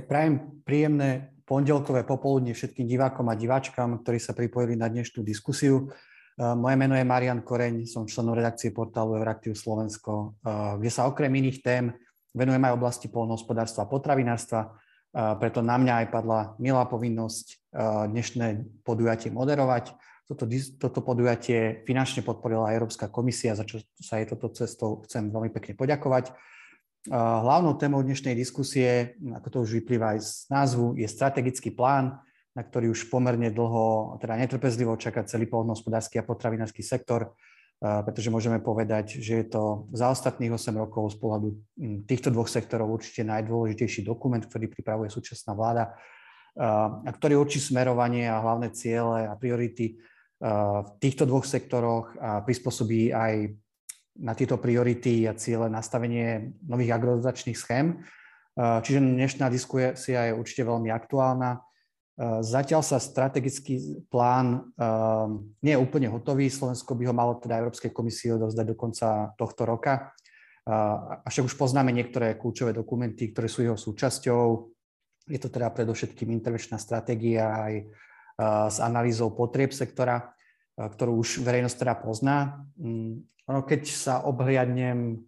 Tak prajem príjemné pondelkové popoludne všetkým divákom a diváčkam, ktorí sa pripojili na dnešnú diskusiu. E, moje meno je Marian Koreň, som členom redakcie portálu Euraktiv Slovensko, e, kde sa okrem iných tém venujem aj oblasti polnohospodárstva a potravinárstva. E, preto na mňa aj padla milá povinnosť dnešné podujatie moderovať. Toto, toto podujatie finančne podporila Európska komisia, za čo sa jej toto cestou chcem veľmi pekne poďakovať. Hlavnou témou dnešnej diskusie, ako to už vyplýva aj z názvu, je strategický plán, na ktorý už pomerne dlho, teda netrpezlivo čaká celý poľnohospodársky a potravinársky sektor, pretože môžeme povedať, že je to za ostatných 8 rokov z pohľadu týchto dvoch sektorov určite najdôležitejší dokument, ktorý pripravuje súčasná vláda a ktorý určí smerovanie a hlavné ciele a priority v týchto dvoch sektoroch a prispôsobí aj na tieto priority a ciele nastavenie nových agrodotačných schém. Čiže dnešná diskusia je určite veľmi aktuálna. Zatiaľ sa strategický plán nie je úplne hotový. Slovensko by ho malo teda Európskej komisii odovzdať do konca tohto roka. Avšak už poznáme niektoré kľúčové dokumenty, ktoré sú jeho súčasťou. Je to teda predovšetkým intervenčná stratégia aj s analýzou potrieb sektora, ktorú už verejnosť teda pozná. Mm, ono, keď sa obhliadnem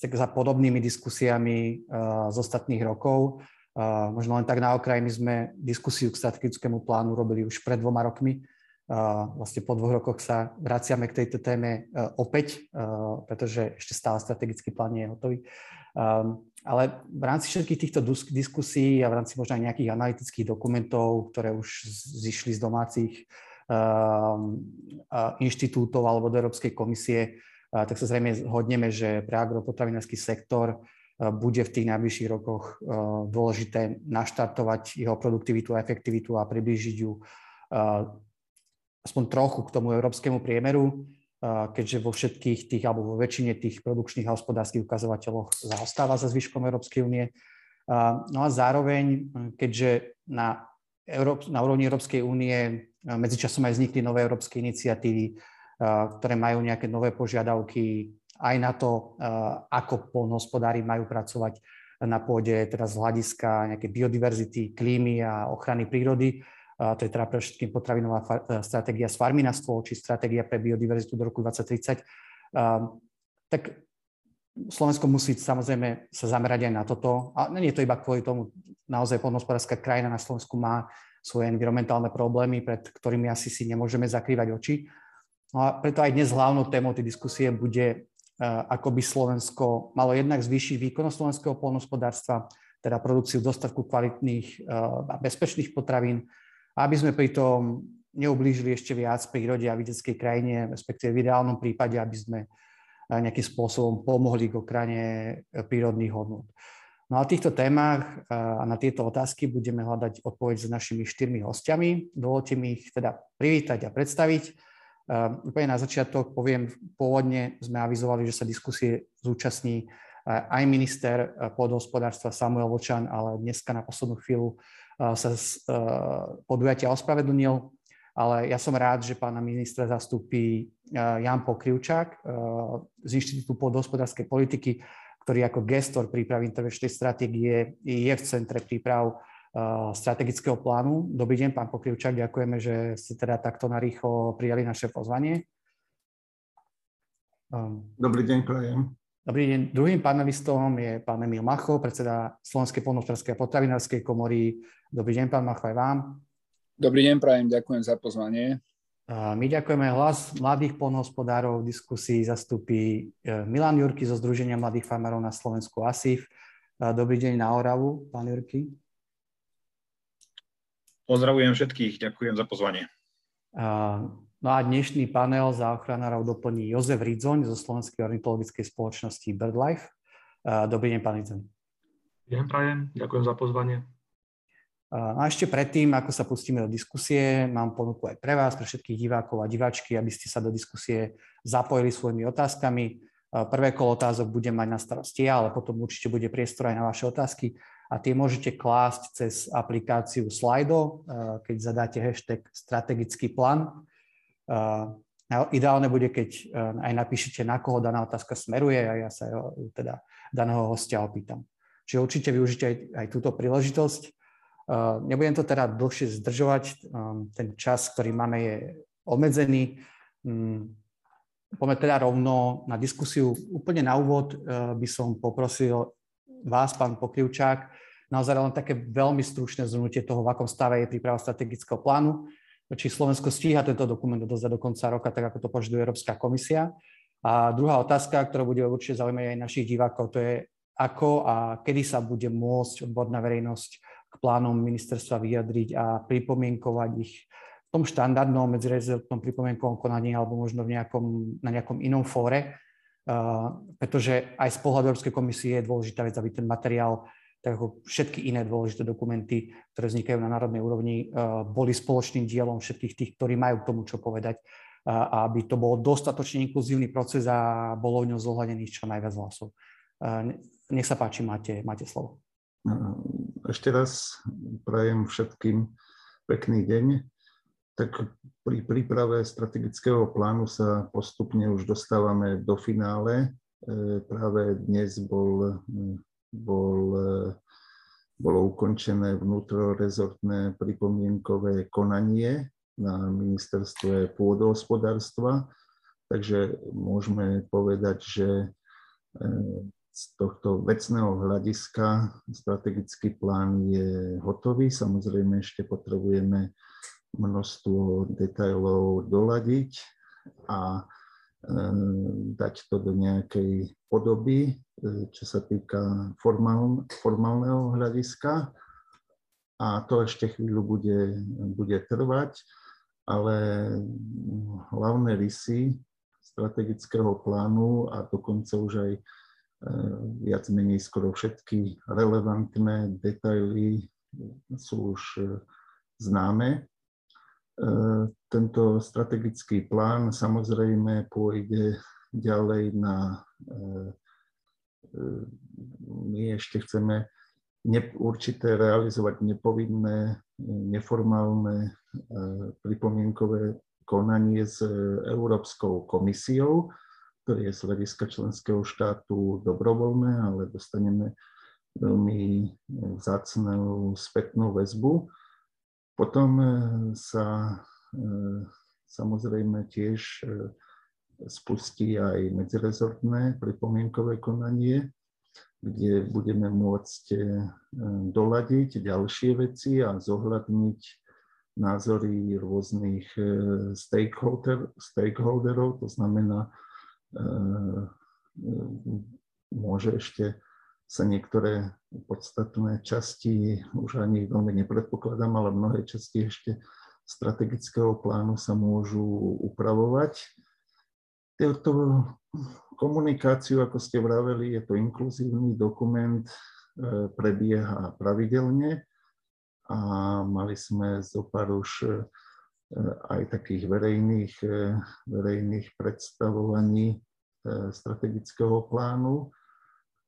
tak za podobnými diskusiami uh, z ostatných rokov, uh, možno len tak na okraji, my sme diskusiu k strategickému plánu robili už pred dvoma rokmi. Vlastne po dvoch rokoch sa vraciame k tejto téme opäť, pretože ešte stále strategický plán nie je hotový. Ale v rámci všetkých týchto diskusí a v rámci možno aj nejakých analytických dokumentov, ktoré už zišli z domácich inštitútov alebo do Európskej komisie, tak sa zrejme zhodneme, že pre agropotravinársky sektor bude v tých najbližších rokoch dôležité naštartovať jeho produktivitu a efektivitu a priblížiť ju aspoň trochu k tomu európskemu priemeru, keďže vo všetkých tých alebo vo väčšine tých produkčných a hospodárskych ukazovateľoch zaostáva za zvyškom Európskej únie. No a zároveň, keďže na, Európ- na úrovni Európskej únie Medzičasom aj vznikli nové európske iniciatívy, ktoré majú nejaké nové požiadavky aj na to, ako polnohospodári majú pracovať na pôde, teda z hľadiska nejakej biodiverzity, klímy a ochrany prírody. To je teda pre všetkým potravinová stratégia s farminastvom, či stratégia pre biodiverzitu do roku 2030. Tak Slovensko musí samozrejme sa zamerať aj na toto. A nie je to iba kvôli tomu, naozaj polnohospodárska krajina na Slovensku má svoje environmentálne problémy, pred ktorými asi si nemôžeme zakrývať oči. No a preto aj dnes hlavnou témou tej diskusie bude, e, ako by Slovensko malo jednak zvýšiť výkonnosť slovenského polnospodárstva, teda produkciu dostatku kvalitných e, a bezpečných potravín, aby sme pritom neublížili ešte viac prírode a videckej krajine, respektíve v ideálnom prípade, aby sme e, nejakým spôsobom pomohli k okrane prírodných hodnot. No a týchto témach a na tieto otázky budeme hľadať odpoveď s našimi štyrmi hostiami. Dovolte mi ich teda privítať a predstaviť. Úplne na začiatok poviem, pôvodne sme avizovali, že sa diskusie zúčastní aj minister pôdohospodárstva Samuel Vočan, ale dneska na poslednú chvíľu sa z podujatia ospravedlnil. Ale ja som rád, že pána ministra zastúpi Jan Pokrivčák z Inštitútu pôdohospodárskej politiky, ktorý ako gestor prípravy intervenčnej stratégie je v centre príprav uh, strategického plánu. Dobrý deň, pán Pokrivčák, ďakujeme, že ste teda takto narýchlo prijali naše pozvanie. Um, Dobrý deň, prajem. Dobrý deň. Druhým panelistom je pán Emil Macho, predseda Slovenskej polnohospodárskej a potravinárskej komory. Dobrý deň, pán Macho, aj vám. Dobrý deň, prajem, ďakujem za pozvanie. My ďakujeme hlas mladých polnohospodárov. V diskusii zastupí e, Milan Jurky zo Združenia mladých farmárov na Slovensku ASIF. Dobrý deň na Oravu, pán Jurky. Pozdravujem všetkých, ďakujem za pozvanie. No a dnešný panel za ochranárov doplní Jozef Ridzoň zo Slovenskej ornitologickej spoločnosti BirdLife. Dobrý deň, pán Ridzoň. Deň prajem, ďakujem za pozvanie. A ešte predtým, ako sa pustíme do diskusie, mám ponuku aj pre vás, pre všetkých divákov a diváčky, aby ste sa do diskusie zapojili svojimi otázkami. Prvé kolo otázok budem mať na starosti ja, ale potom určite bude priestor aj na vaše otázky a tie môžete klásť cez aplikáciu Slido, keď zadáte hashtag strategický plán. Ideálne bude, keď aj napíšete, na koho daná otázka smeruje a ja sa teda daného hostia opýtam. čiže určite využite aj, aj túto príležitosť. Nebudem to teda dlhšie zdržovať, ten čas, ktorý máme, je obmedzený. Mm, poďme teda rovno na diskusiu. Úplne na úvod by som poprosil vás, pán Pokrivčák, naozaj len také veľmi stručné zhrnutie toho, v akom stave je príprava strategického plánu, či Slovensko stíha tento dokument dozať do konca roka, tak ako to požaduje Európska komisia. A druhá otázka, ktorá bude určite zaujímať aj našich divákov, to je ako a kedy sa bude môcť odborná verejnosť plánom ministerstva vyjadriť a pripomienkovať ich v tom štandardnom medzirezortnom pripomienkovom konaní alebo možno v nejakom, na nejakom inom fóre, uh, pretože aj z pohľadu Európskej komisie je dôležitá vec, aby ten materiál tak ako všetky iné dôležité dokumenty, ktoré vznikajú na národnej úrovni, eh, boli spoločným dielom všetkých tých, ktorí majú k tomu čo povedať a aby to bol dostatočne inkluzívny proces a bolo v ňom zohľadených čo najviac hlasov. Nech sa páči, máte, máte slovo. Ešte raz prajem všetkým pekný deň. Tak pri príprave strategického plánu sa postupne už dostávame do finále. Eh, práve dnes bol bol, eh, bolo ukončené vnútrorezortné pripomienkové konanie na ministerstve pôdohospodárstva, takže môžeme povedať, že z tohto vecného hľadiska strategický plán je hotový. Samozrejme ešte potrebujeme množstvo detailov doladiť a eh, dať to do nejakej podoby, e, čo sa týka formál, formálneho hľadiska. A to ešte chvíľu bude, bude trvať, ale hlavné rysy strategického plánu a dokonca už aj viac menej skoro všetky relevantné detaily sú už e, známe. Tento strategický plán samozrejme pôjde ďalej na... My ešte chceme určité realizovať nepovinné, neformálne pripomienkové konanie s Európskou komisiou, ktoré je z hľadiska členského štátu dobrovoľné, ale dostaneme veľmi vzácnú spätnú väzbu. Potom sa samozrejme tiež spustí aj medzirezortné pripomienkové konanie, kde budeme môcť doladiť ďalšie veci a zohľadniť názory rôznych stakeholder, stakeholderov, to znamená, môže ešte sa niektoré podstatné časti, už ani veľmi nepredpokladám, ale mnohé časti ešte strategického plánu sa môžu upravovať. Túto komunikáciu, ako ste vraveli, je to inkluzívny dokument, e, prebieha pravidelne a mali sme zo pár už e, aj takých verejných, e, verejných predstavovaní strategického plánu.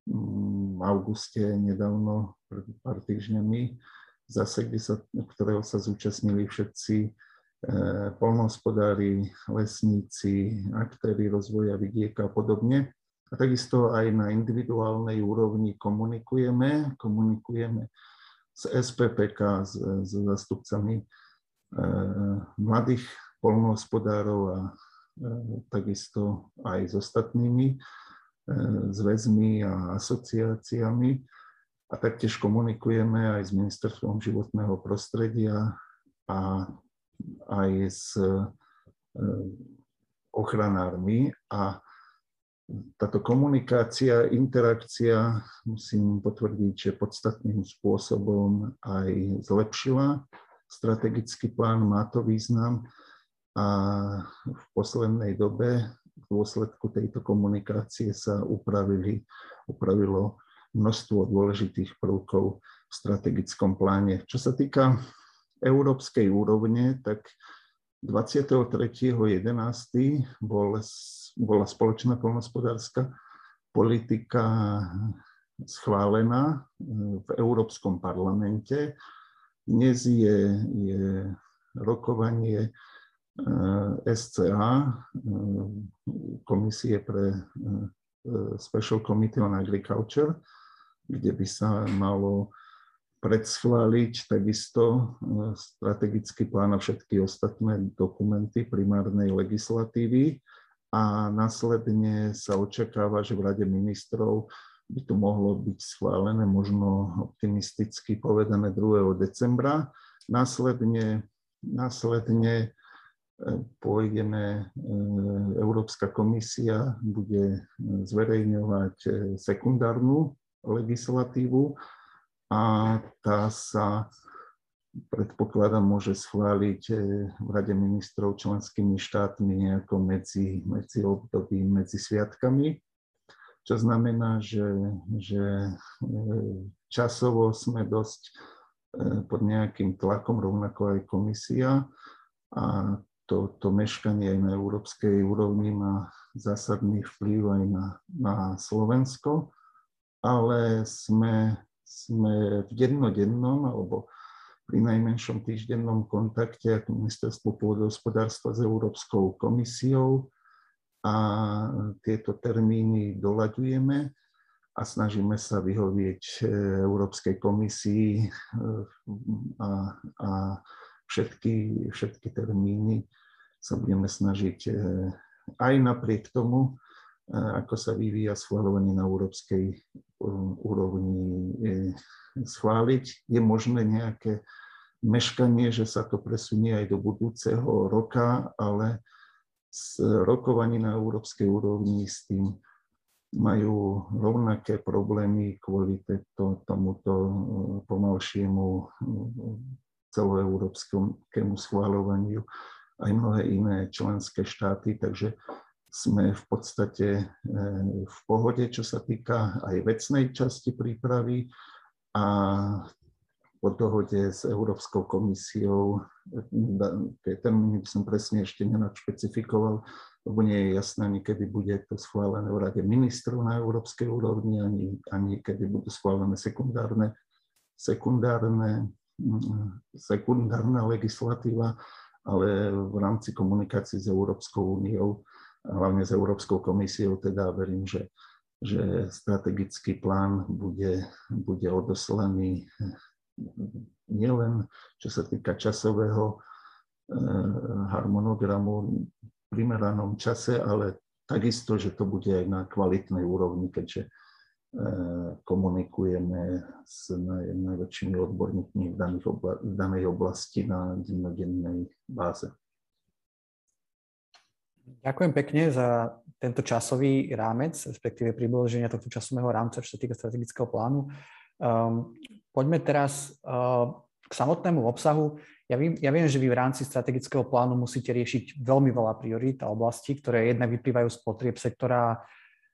Mm, v auguste nedávno, pred pár týždňami, zase, kde sa, ktorého sa zúčastnili všetci Eh, polnohospodári, lesníci, aktéry rozvoja vidieka a podobne. A takisto aj na individuálnej úrovni komunikujeme, komunikujeme s SPPK, s, s zastupcami eh, mladých polnohospodárov a eh, takisto aj s ostatnými zväzmi a asociáciami. A taktiež komunikujeme aj s Ministerstvom životného prostredia a aj s e, ochranármi a táto komunikácia, interakcia, musím potvrdiť, že podstatným spôsobom aj zlepšila strategický plán, má to význam a v poslednej dobe v dôsledku tejto komunikácie sa upravili, upravilo množstvo dôležitých prvkov v strategickom pláne. Čo sa týka európskej úrovne, tak 23.11. Bol, bola spoločná polnospodárska politika schválená v Európskom parlamente. Dnes je, je rokovanie eh, SCA, eh, Komisie pre eh, Special Committee on Agriculture, kde by sa malo predschváliť takisto strategický plán a všetky ostatné dokumenty primárnej legislatívy. A následne sa očakáva, že v Rade ministrov by to mohlo byť schválené možno optimisticky povedané 2. decembra. Následne, následne pôjdeme, e, Európska komisia bude e, zverejňovať e, sekundárnu legislatívu a tá sa predpokladám môže schváliť v Rade ministrov členskými štátmi nejako medzi, medzi obdobím, medzi sviatkami, čo znamená, že, že časovo sme dosť pod nejakým tlakom, rovnako aj komisia. A to, to meškanie aj na európskej úrovni má zásadný vplyv aj na, na Slovensko, ale sme, sme v dennodennom alebo pri najmenšom týždennom kontakte ako ministerstvo pôdohospodárstva s Európskou komisiou a tieto termíny doľaďujeme a snažíme sa vyhovieť e, Európskej komisii e, a, a všetky, všetky termíny sa budeme snažiť e, aj napriek tomu, ako sa vyvíja schváľovanie na európskej úrovni schváliť. Je možné nejaké meškanie, že sa to presunie aj do budúceho roka, ale s rokovaní na európskej úrovni s tým majú rovnaké problémy kvôli tomuto pomalšiemu celoeurópskemu schváľovaniu. Aj mnohé iné členské štáty, takže sme v podstate e, v pohode, čo sa týka aj vecnej časti prípravy. A po dohode s Európskou komisiou, tie termíny by som presne ešte nenadšpecifikoval, lebo nie je jasné ani kedy bude to schválené v Rade ministrov na európskej úrovni, ani, ani kedy budú schválené sekundárne, sekundárne sekundárna legislatíva, ale v rámci komunikácie s Európskou úniou, hlavne s Európskou komisiou, teda verím, že, že strategický plán bude, bude odoslaný nielen čo sa týka časového eh, harmonogramu v primeranom čase, ale takisto, že to bude aj na kvalitnej úrovni, keďže Eh, komunikujeme s najväčšími odborníkmi v, obla- v danej oblasti na dennodennej báze. Ďakujem pekne za tento časový rámec, respektíve približenia tohto časového rámca, čo sa týka strategického plánu. Um, poďme teraz uh, k samotnému obsahu. Ja viem, ja viem, že vy v rámci strategického plánu musíte riešiť veľmi veľa priorít a oblastí, ktoré jednak vyplývajú z potrieb sektora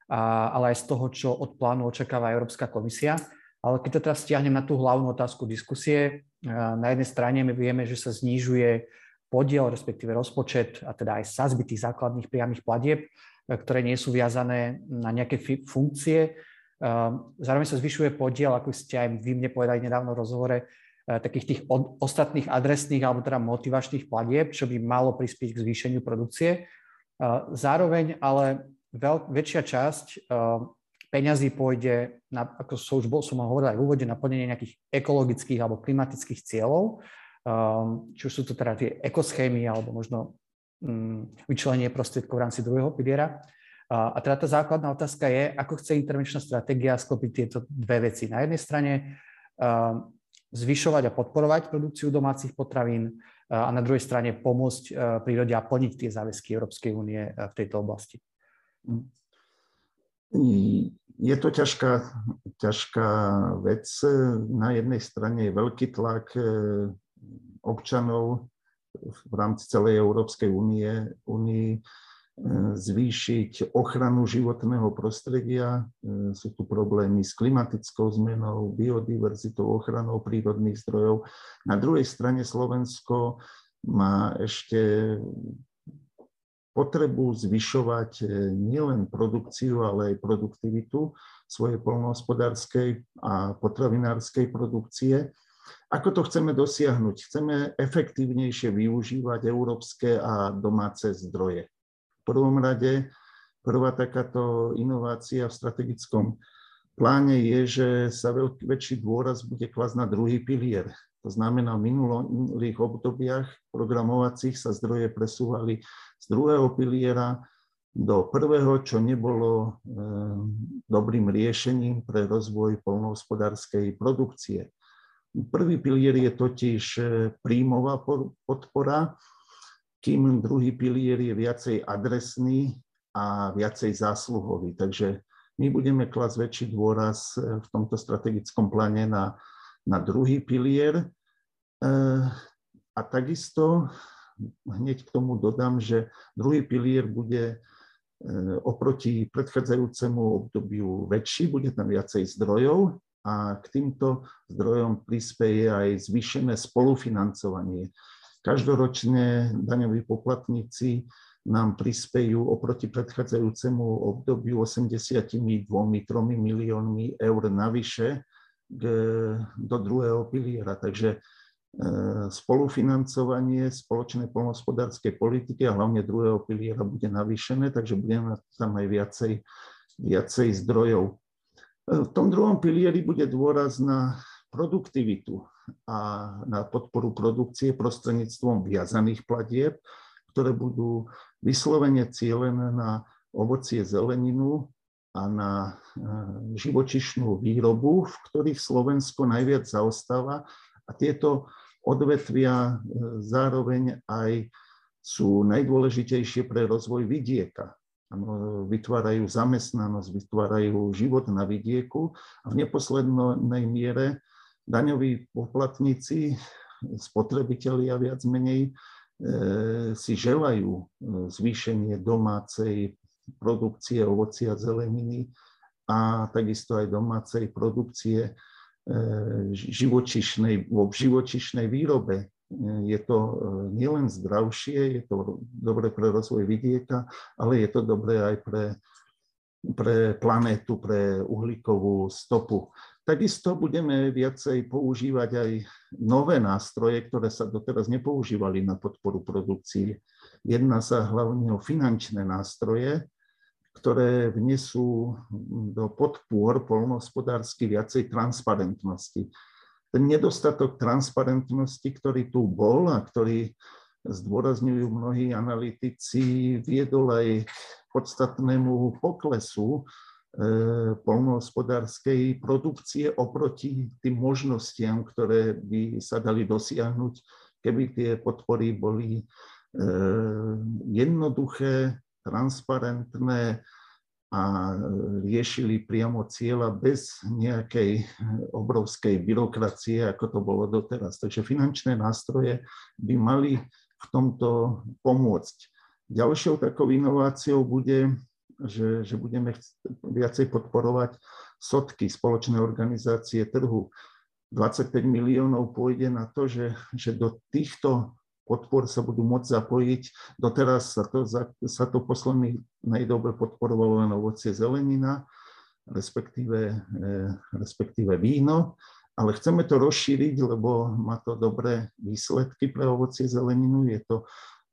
ale aj z toho, čo od plánu očakáva Európska komisia. Ale keď to teraz stiahnem na tú hlavnú otázku diskusie, na jednej strane my vieme, že sa znižuje podiel, respektíve rozpočet a teda aj sazby tých základných priamých platieb, ktoré nie sú viazané na nejaké funkcie. Zároveň sa zvyšuje podiel, ako ste aj vy mne povedali nedávno v rozhovore, takých tých ostatných adresných alebo teda motivačných platieb, čo by malo prispieť k zvýšeniu produkcie. Zároveň ale veľ, väčšia časť uh, peňazí pôjde, na, ako som už bol, som hovoril aj v úvode, na plnenie nejakých ekologických alebo klimatických cieľov, um, či už sú to teda tie ekoschémy alebo možno um, vyčlenie prostriedkov v rámci druhého piliera. A teda tá základná otázka je, ako chce intervenčná stratégia sklopiť tieto dve veci. Na jednej strane uh, zvyšovať a podporovať produkciu domácich potravín a na druhej strane pomôcť prírode a plniť tie záväzky Európskej únie v tejto oblasti. Je to ťažká, ťažká vec. Na jednej strane je veľký tlak e, občanov v rámci celej Európskej únie, únii e, zvýšiť ochranu životného prostredia. E, sú tu problémy s klimatickou zmenou, biodiverzitou, ochranou prírodných zdrojov. Na druhej strane Slovensko má ešte potrebu zvyšovať e, nielen produkciu, ale aj produktivitu svojej polnohospodárskej a potravinárskej produkcie. Ako to chceme dosiahnuť? Chceme efektívnejšie využívať európske a domáce zdroje. Prvom rade, prvá takáto inovácia v strategickom pláne je, že sa veľký, väčší dôraz bude klasť na druhý pilier. To znamená, v minulých obdobiach programovacích sa zdroje presúvali z druhého piliera do prvého, čo nebolo e, dobrým riešením pre rozvoj polnohospodárskej produkcie. Prvý pilier je totiž e, príjmová podpora, kým druhý pilier je viacej adresný a viacej zásluhový. Takže my budeme klasť väčší dôraz e, v tomto strategickom pláne na, na druhý pilier. E, a takisto hneď k tomu dodám, že druhý pilier bude e, oproti predchádzajúcemu obdobiu väčší, bude tam viacej zdrojov a k týmto zdrojom prispieje aj zvýšené spolufinancovanie. Každoročne daňoví poplatníci nám prispejú oproti predchádzajúcemu obdobiu 82-3 miliónmi eur navyše k, do druhého piliera. Takže e, spolufinancovanie spoločnej polnohospodárskej politiky a hlavne druhého piliera bude navýšené, takže budeme tam aj viacej, viacej zdrojov. E, v tom druhom pilieri bude dôraz na produktivitu a na podporu produkcie prostredníctvom viazaných platieb, ktoré budú vyslovene cieľené na ovocie, zeleninu a na e, živočišnú výrobu, v ktorých Slovensko najviac zaostáva a tieto odvetvia e, zároveň aj sú najdôležitejšie pre rozvoj vidieka. Vytvárajú zamestnanosť, vytvárajú život na vidieku a v neposlednej miere daňoví poplatníci, spotrebitelia viac menej, E, si želajú e, zvýšenie domácej produkcie ovocia a zeleniny a takisto aj domácej produkcie e, živočišnej, vo živočišnej výrobe. Je to nielen zdravšie, je to dobre pre rozvoj vidieka, ale je to dobré aj pre, pre planétu, pre uhlíkovú stopu. Takisto budeme viacej používať aj nové nástroje, ktoré sa doteraz nepoužívali na podporu produkcie. Jedná sa hlavne o finančné nástroje, ktoré vnesú do podpor polnohospodársky viacej transparentnosti. Ten nedostatok transparentnosti, ktorý tu bol a ktorý zdôrazňujú mnohí analytici, viedol aj podstatnému poklesu polnohospodárskej produkcie oproti tým možnostiam, ktoré by sa dali dosiahnuť, keby tie podpory boli e, jednoduché, transparentné a riešili priamo cieľa bez nejakej obrovskej byrokracie, ako to bolo doteraz. Takže finančné nástroje by mali v tomto pomôcť. Ďalšou takou inováciou bude že, že budeme viacej podporovať sotky, spoločné organizácie trhu. 25 miliónov pôjde na to, že, že do týchto podpor sa budú môcť zapojiť. Doteraz sa to, sa to poslednej dobe podporovalo len ovocie zelenina, respektíve, eh, respektíve víno, ale chceme to rozšíriť, lebo má to dobré výsledky pre ovocie zeleninu. Je to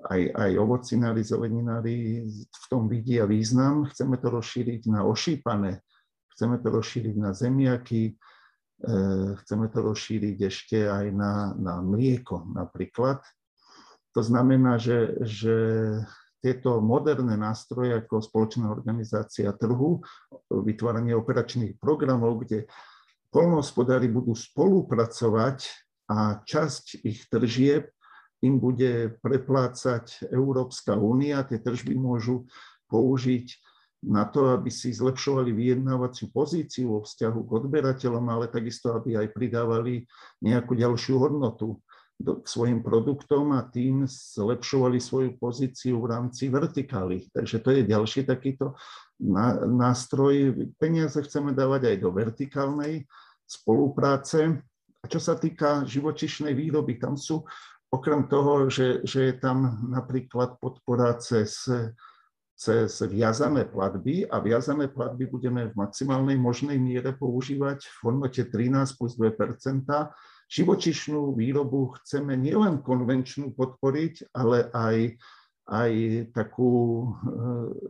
aj, aj ovocinári, zeleninári v tom vidia význam. Chceme to rozšíriť na ošípané, chceme to rozšíriť na zemiaky, e, chceme to rozšíriť ešte aj na, na mlieko napríklad. To znamená, že, že tieto moderné nástroje ako spoločná organizácia trhu, vytváranie operačných programov, kde polnohospodári budú spolupracovať a časť ich tržieb im bude preplácať Európska únia. Tie tržby môžu použiť na to, aby si zlepšovali vyjednávaciu pozíciu vo vzťahu k odberateľom, ale takisto, aby aj pridávali nejakú ďalšiu hodnotu k svojim produktom a tým zlepšovali svoju pozíciu v rámci vertikály. Takže to je ďalší takýto nástroj. Peniaze chceme dávať aj do vertikálnej spolupráce. A čo sa týka živočišnej výroby, tam sú Okrem toho, že, že je tam napríklad podpora cez, cez viazané platby a viazané platby budeme v maximálnej možnej miere používať v hodnote 13 plus 2% Živočišnú výrobu chceme nielen konvenčnú podporiť, ale aj aj takú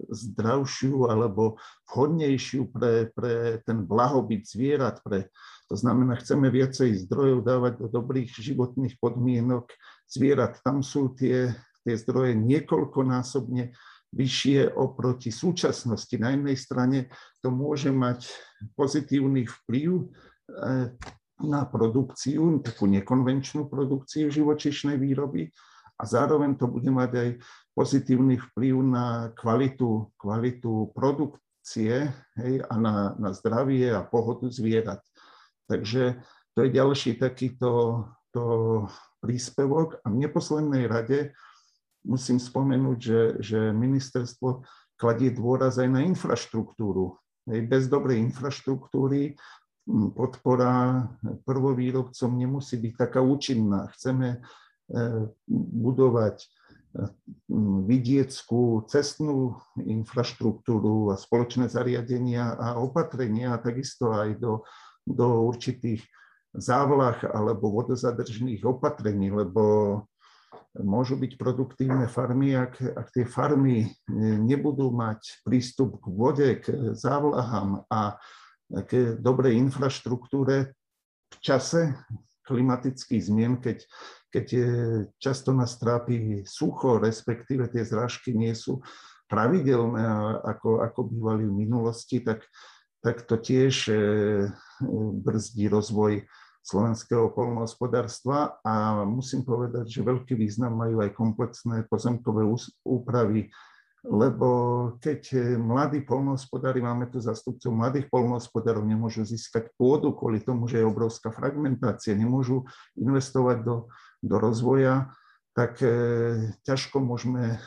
zdravšiu alebo vhodnejšiu pre, pre ten blahobyt zvierat. Pre, to znamená, chceme viacej zdrojov dávať do dobrých životných podmienok zvierat. Tam sú tie, tie zdroje niekoľkonásobne vyššie oproti súčasnosti. Na jednej strane to môže mať pozitívny vplyv eh, na produkciu, takú nekonvenčnú produkciu živočišnej výroby a zároveň to bude mať aj pozitívny vplyv na kvalitu, kvalitu produkcie hej, a na, na zdravie a pohodu zvierat. Takže to je ďalší takýto to príspevok. A v neposlednej rade musím spomenúť, že, že ministerstvo kladie dôraz aj na infraštruktúru. Bez dobrej infraštruktúry podpora prvovýrobcom nemusí byť taká účinná. Chceme e, budovať e, vidieckú cestnú infraštruktúru a spoločné zariadenia a opatrenia, takisto aj do, do určitých závlah alebo vodozadržných opatrení, lebo môžu byť produktívne farmy, ak, ak tie farmy nebudú mať prístup k vode, k závlahám a k dobrej infraštruktúre v čase klimatických zmien, keď, keď často nás trápi sucho, respektíve tie zrážky nie sú pravidelné, ako, ako bývali v minulosti, tak, tak to tiež e, brzdí rozvoj slovenského polnohospodárstva a musím povedať, že veľký význam majú aj komplexné pozemkové úpravy, lebo keď e, mladí polnohospodári, máme tu zastupcov mladých polnohospodárov, nemôžu získať pôdu kvôli tomu, že je obrovská fragmentácia, nemôžu investovať do, do rozvoja, tak e, ťažko môžeme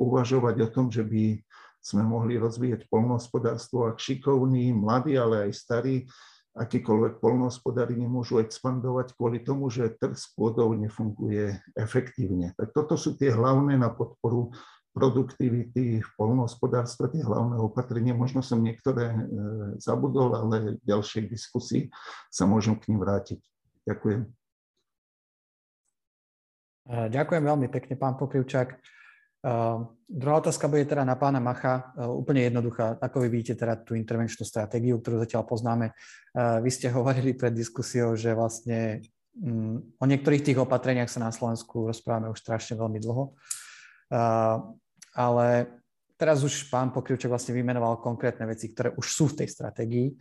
uvažovať o tom, že by sme mohli rozvíjať polnohospodárstvo, ak šikovní, mladí, ale aj starí akýkoľvek polnohospodári nemôžu expandovať kvôli tomu, že trh s pôdou nefunguje efektívne. Tak toto sú tie hlavné na podporu produktivity v polnohospodárstve, tie hlavné opatrenia. Možno som niektoré e, zabudol, ale v ďalšej diskusii sa môžem k ním vrátiť. Ďakujem. E, ďakujem veľmi pekne, pán Pokrivčák. Uh, druhá otázka bude teda na pána Macha, uh, úplne jednoduchá. Ako vy vidíte teda tú intervenčnú stratégiu, ktorú zatiaľ poznáme? Uh, vy ste hovorili pred diskusiou, že vlastne um, o niektorých tých opatreniach sa na Slovensku rozprávame už strašne veľmi dlho. Ale teraz už pán Pokrivček vlastne vymenoval konkrétne veci, ktoré už sú v tej stratégii.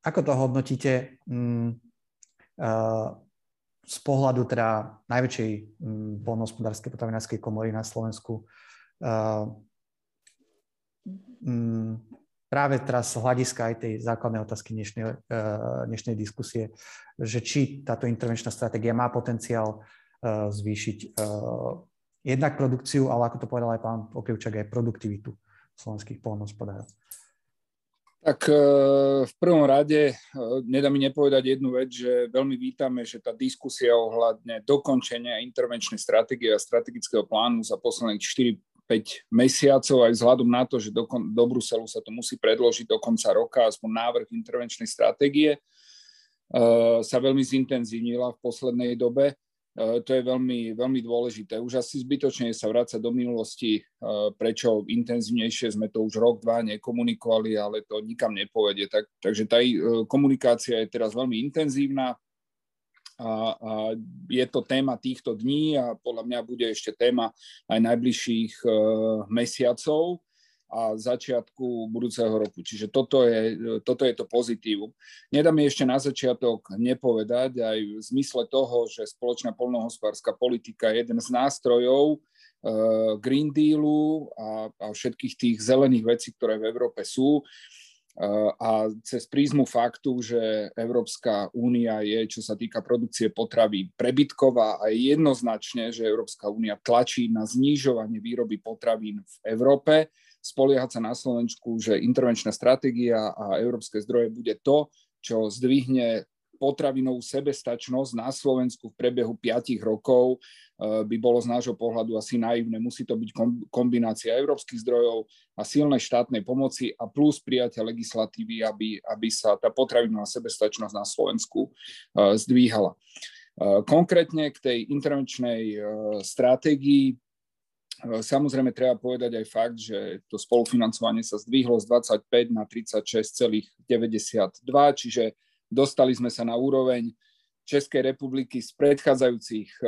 Ako to hodnotíte? Um, z pohľadu teda najväčšej mm, polnohospodárskej potravinárskej komory na Slovensku uh, um, práve teraz z hľadiska aj tej základnej otázky dnešnej, uh, dnešnej diskusie, že či táto intervenčná stratégia má potenciál uh, zvýšiť jednak produkciu, ale ako to povedal aj pán Okrivčak, aj produktivitu slovenských polnohospodárov. Tak e, v prvom rade e, nedá mi nepovedať jednu vec, že veľmi vítame, že tá diskusia ohľadne dokončenia intervenčnej stratégie a strategického plánu za posledných 4-5 mesiacov aj vzhľadom na to, že do, do Bruselu sa to musí predložiť do konca roka, aspoň návrh intervenčnej stratégie, e, sa veľmi zintenzívnila v poslednej dobe. Eh, to je veľmi, veľmi dôležité. Už asi zbytočne sa vrácať do minulosti, eh, prečo intenzívnejšie sme to už rok, dva nekomunikovali, ale to nikam nepovedie. Tak, takže tá eh, komunikácia je teraz veľmi intenzívna a, a je to téma týchto dní a podľa mňa bude ešte téma aj najbližších mesiacov a začiatku budúceho roku. Čiže toto je, toto je to pozitívum. Nedá mi ešte na začiatok nepovedať aj v zmysle toho, že spoločná polnohospodárska politika je jeden z nástrojov uh, Green Dealu a, a všetkých tých zelených vecí, ktoré v Európe sú. Uh, a cez prízmu faktu, že Európska únia je, čo sa týka produkcie potravy, prebytková a je jednoznačne, že Európska únia tlačí na znižovanie výroby potravín v Európe, spoliehať sa na Slovensku, že intervenčná stratégia a európske zdroje bude to, čo zdvihne potravinovú sebestačnosť na Slovensku v priebehu 5 rokov eh, by bolo z nášho pohľadu asi naivné. Musí to byť kombinácia európskych zdrojov a silnej štátnej pomoci a plus prijatia legislatívy, aby, aby sa tá potravinová sebestačnosť na Slovensku eh, zdvíhala. Eh, konkrétne k tej intervenčnej stratégii Samozrejme, treba povedať aj fakt, že to spolufinancovanie sa zdvihlo z 25 na 36,92, čiže dostali sme sa na úroveň Českej republiky z predchádzajúcich e,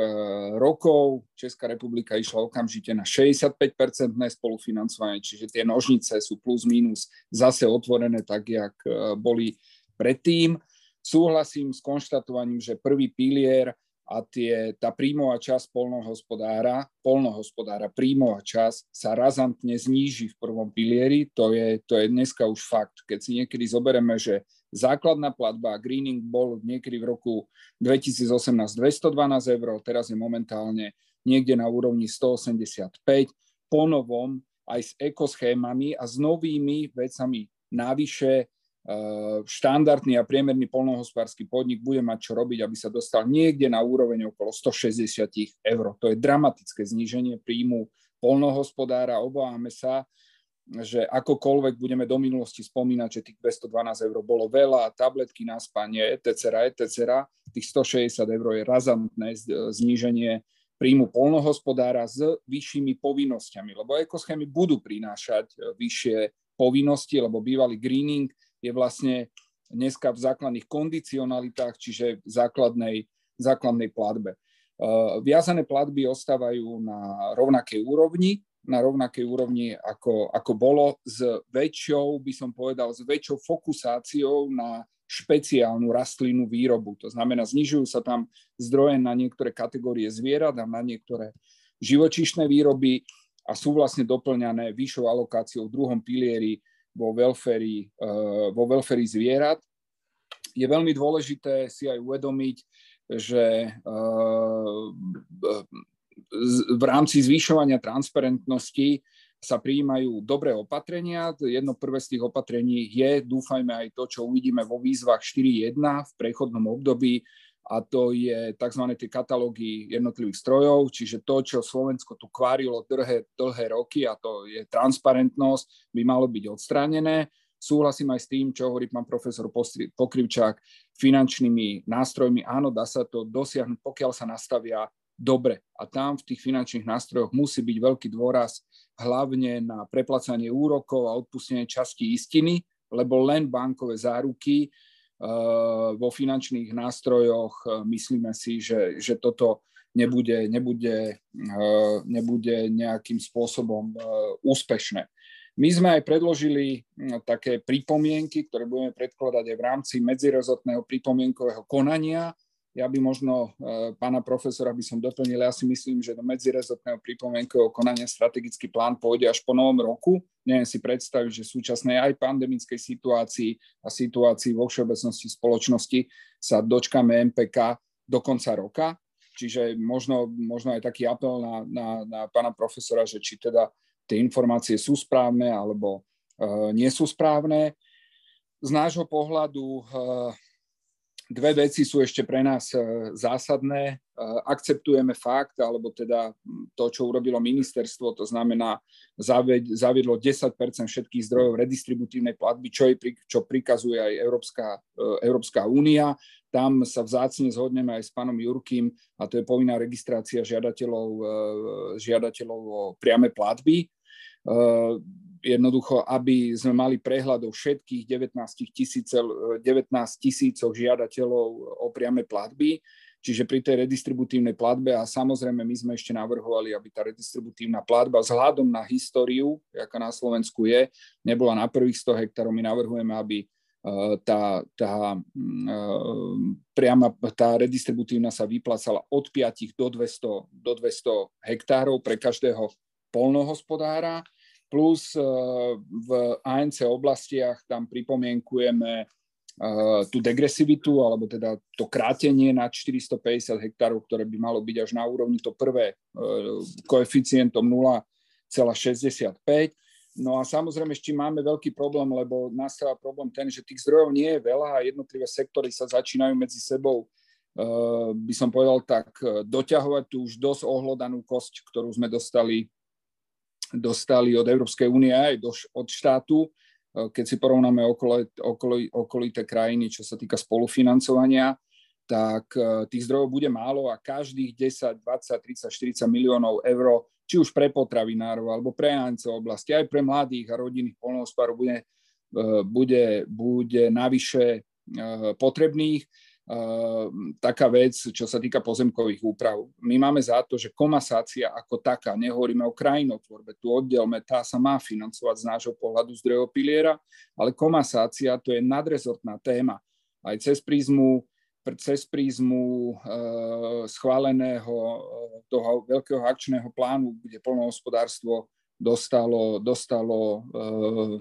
rokov. Česká republika išla okamžite na 65-percentné spolufinancovanie, čiže tie nožnice sú plus minus zase otvorené tak, jak e, boli predtým. Súhlasím s konštatovaním, že prvý pilier a tie, tá príjmová časť polnohospodára, polnohospodára, príjmová časť sa razantne zníži v prvom pilieri. To je, to je dneska už fakt. Keď si niekedy zoberieme, že základná platba greening bol niekedy v roku 2018 212 eur, teraz je momentálne niekde na úrovni 185. Po novom aj s ekoschémami a s novými vecami navyše štandardný a priemerný polnohospodársky podnik bude mať čo robiť, aby sa dostal niekde na úroveň okolo 160 eur. To je dramatické zníženie príjmu polnohospodára. Obávame sa, že akokoľvek budeme do minulosti spomínať, že tých 212 eur bolo veľa, tabletky na spanie, etc., etc., tých 160 eur je razantné zníženie príjmu polnohospodára s vyššími povinnosťami, lebo ekoschémy budú prinášať e, vyššie povinnosti, lebo bývalý greening je vlastne dneska v základných kondicionalitách, čiže v základnej, základnej platbe. Uh, viazané platby ostávajú na rovnakej úrovni, na rovnakej úrovni, ako, ako bolo, s väčšou, by som povedal, s väčšou fokusáciou na špeciálnu rastlinnú výrobu. To znamená, znižujú sa tam zdroje na niektoré kategórie zvierat a na niektoré živočíšne výroby a sú vlastne doplňané vyššou alokáciou v druhom pilieri vo welfare, uh, vo welfare zvierat. Je veľmi dôležité si aj uvedomiť, že uh, v rámci zvyšovania transparentnosti sa prijímajú dobré opatrenia. Jedno prvé z tých opatrení je, dúfajme aj to, čo uvidíme vo výzvach 4.1 v prechodnom období, a to je tzv. tie katalógy jednotlivých strojov, čiže to, čo Slovensko tu kvárilo dlhé, dlhé roky, a to je transparentnosť, by malo byť odstránené. Súhlasím aj s tým, čo hovorí pán profesor Pokrivčák, finančnými nástrojmi. Áno, dá sa to dosiahnuť, pokiaľ sa nastavia dobre. A tam v tých finančných nástrojoch musí byť veľký dôraz hlavne na preplacanie úrokov a odpustenie časti istiny, lebo len bankové záruky vo finančných nástrojoch uh, myslíme si, že, že toto nebude, nebude, uh, nebude nejakým spôsobom úspešné. My sme aj predložili hm, také pripomienky, ktoré budeme predkladať aj v rámci medzirezotného pripomienkového konania ja by možno e, pána profesora by som doplnil, ja si myslím, že do medzirezotného pripomienkového konania strategický plán pôjde až po novom roku. Neviem si predstaviť, že v súčasnej aj pandemickej situácii a situácii vo všeobecnosti spoločnosti sa dočkame MPK do konca roka. Čiže možno, možno aj taký apel na, na, na pána profesora, že či teda tie informácie sú správne alebo uh, nie sú správne. Z nášho pohľadu uh, dve veci sú ešte pre nás e, zásadné. E, akceptujeme fakt, alebo teda to, čo urobilo ministerstvo, to znamená, zaviedlo 10 všetkých zdrojov redistributívnej platby, čo, je, čo prikazuje aj Európska, e, Európska únia. Tam sa vzácne zhodneme aj s pánom Jurkým, a to je povinná registrácia žiadateľov, žiadateľov o priame platby jednoducho, aby sme mali prehľad o všetkých 19, tisícel, 19 tisícoch žiadateľov o priame platby, čiže pri tej redistributívnej platbe a samozrejme my sme ešte navrhovali, aby tá redistributívna platba vzhľadom na históriu, aká na Slovensku je, nebola na prvých 100 hektárov. My navrhujeme, aby e, tá, tá, priama, tá redistributívna sa vyplácala od 5 do 200, do 200 hektárov pre každého polnohospodára plus eh, v ANC oblastiach tam pripomienkujeme eh, tú degresivitu, alebo teda to krátenie na 450 hektárov, ktoré by malo byť až na úrovni to prvé eh, koeficientom 0,65. No a samozrejme ešte máme veľký problém, lebo nastáva problém ten, že tých zdrojov nie je veľa a jednotlivé sektory sa začínajú medzi sebou by som povedal tak, doťahovať tú už dosť ohlodanú kosť, ktorú sme dostali dostali od Európskej únie aj do, od štátu, e, keď si porovnáme okolo, okolo, okolité krajiny, čo sa týka spolufinancovania, tak e, tých zdrojov bude málo a každých 10, 20, 30, 40 miliónov eur či už pre potravinárov alebo pre Ance oblasti, aj pre mladých a rodinných polnohospodárov bude, bude, bude navyše potrebných. Taká vec, čo sa týka pozemkových úprav. My máme za to, že komasácia ako taká, nehovoríme o krajinotvorbe, tu oddelme, tá sa má financovať z nášho pohľadu zdrojov piliera, ale komasácia to je nadrezortná téma. Aj cez prízmu cez prízmu schváleného toho veľkého akčného plánu, kde polnohospodárstvo dostalo, dostalo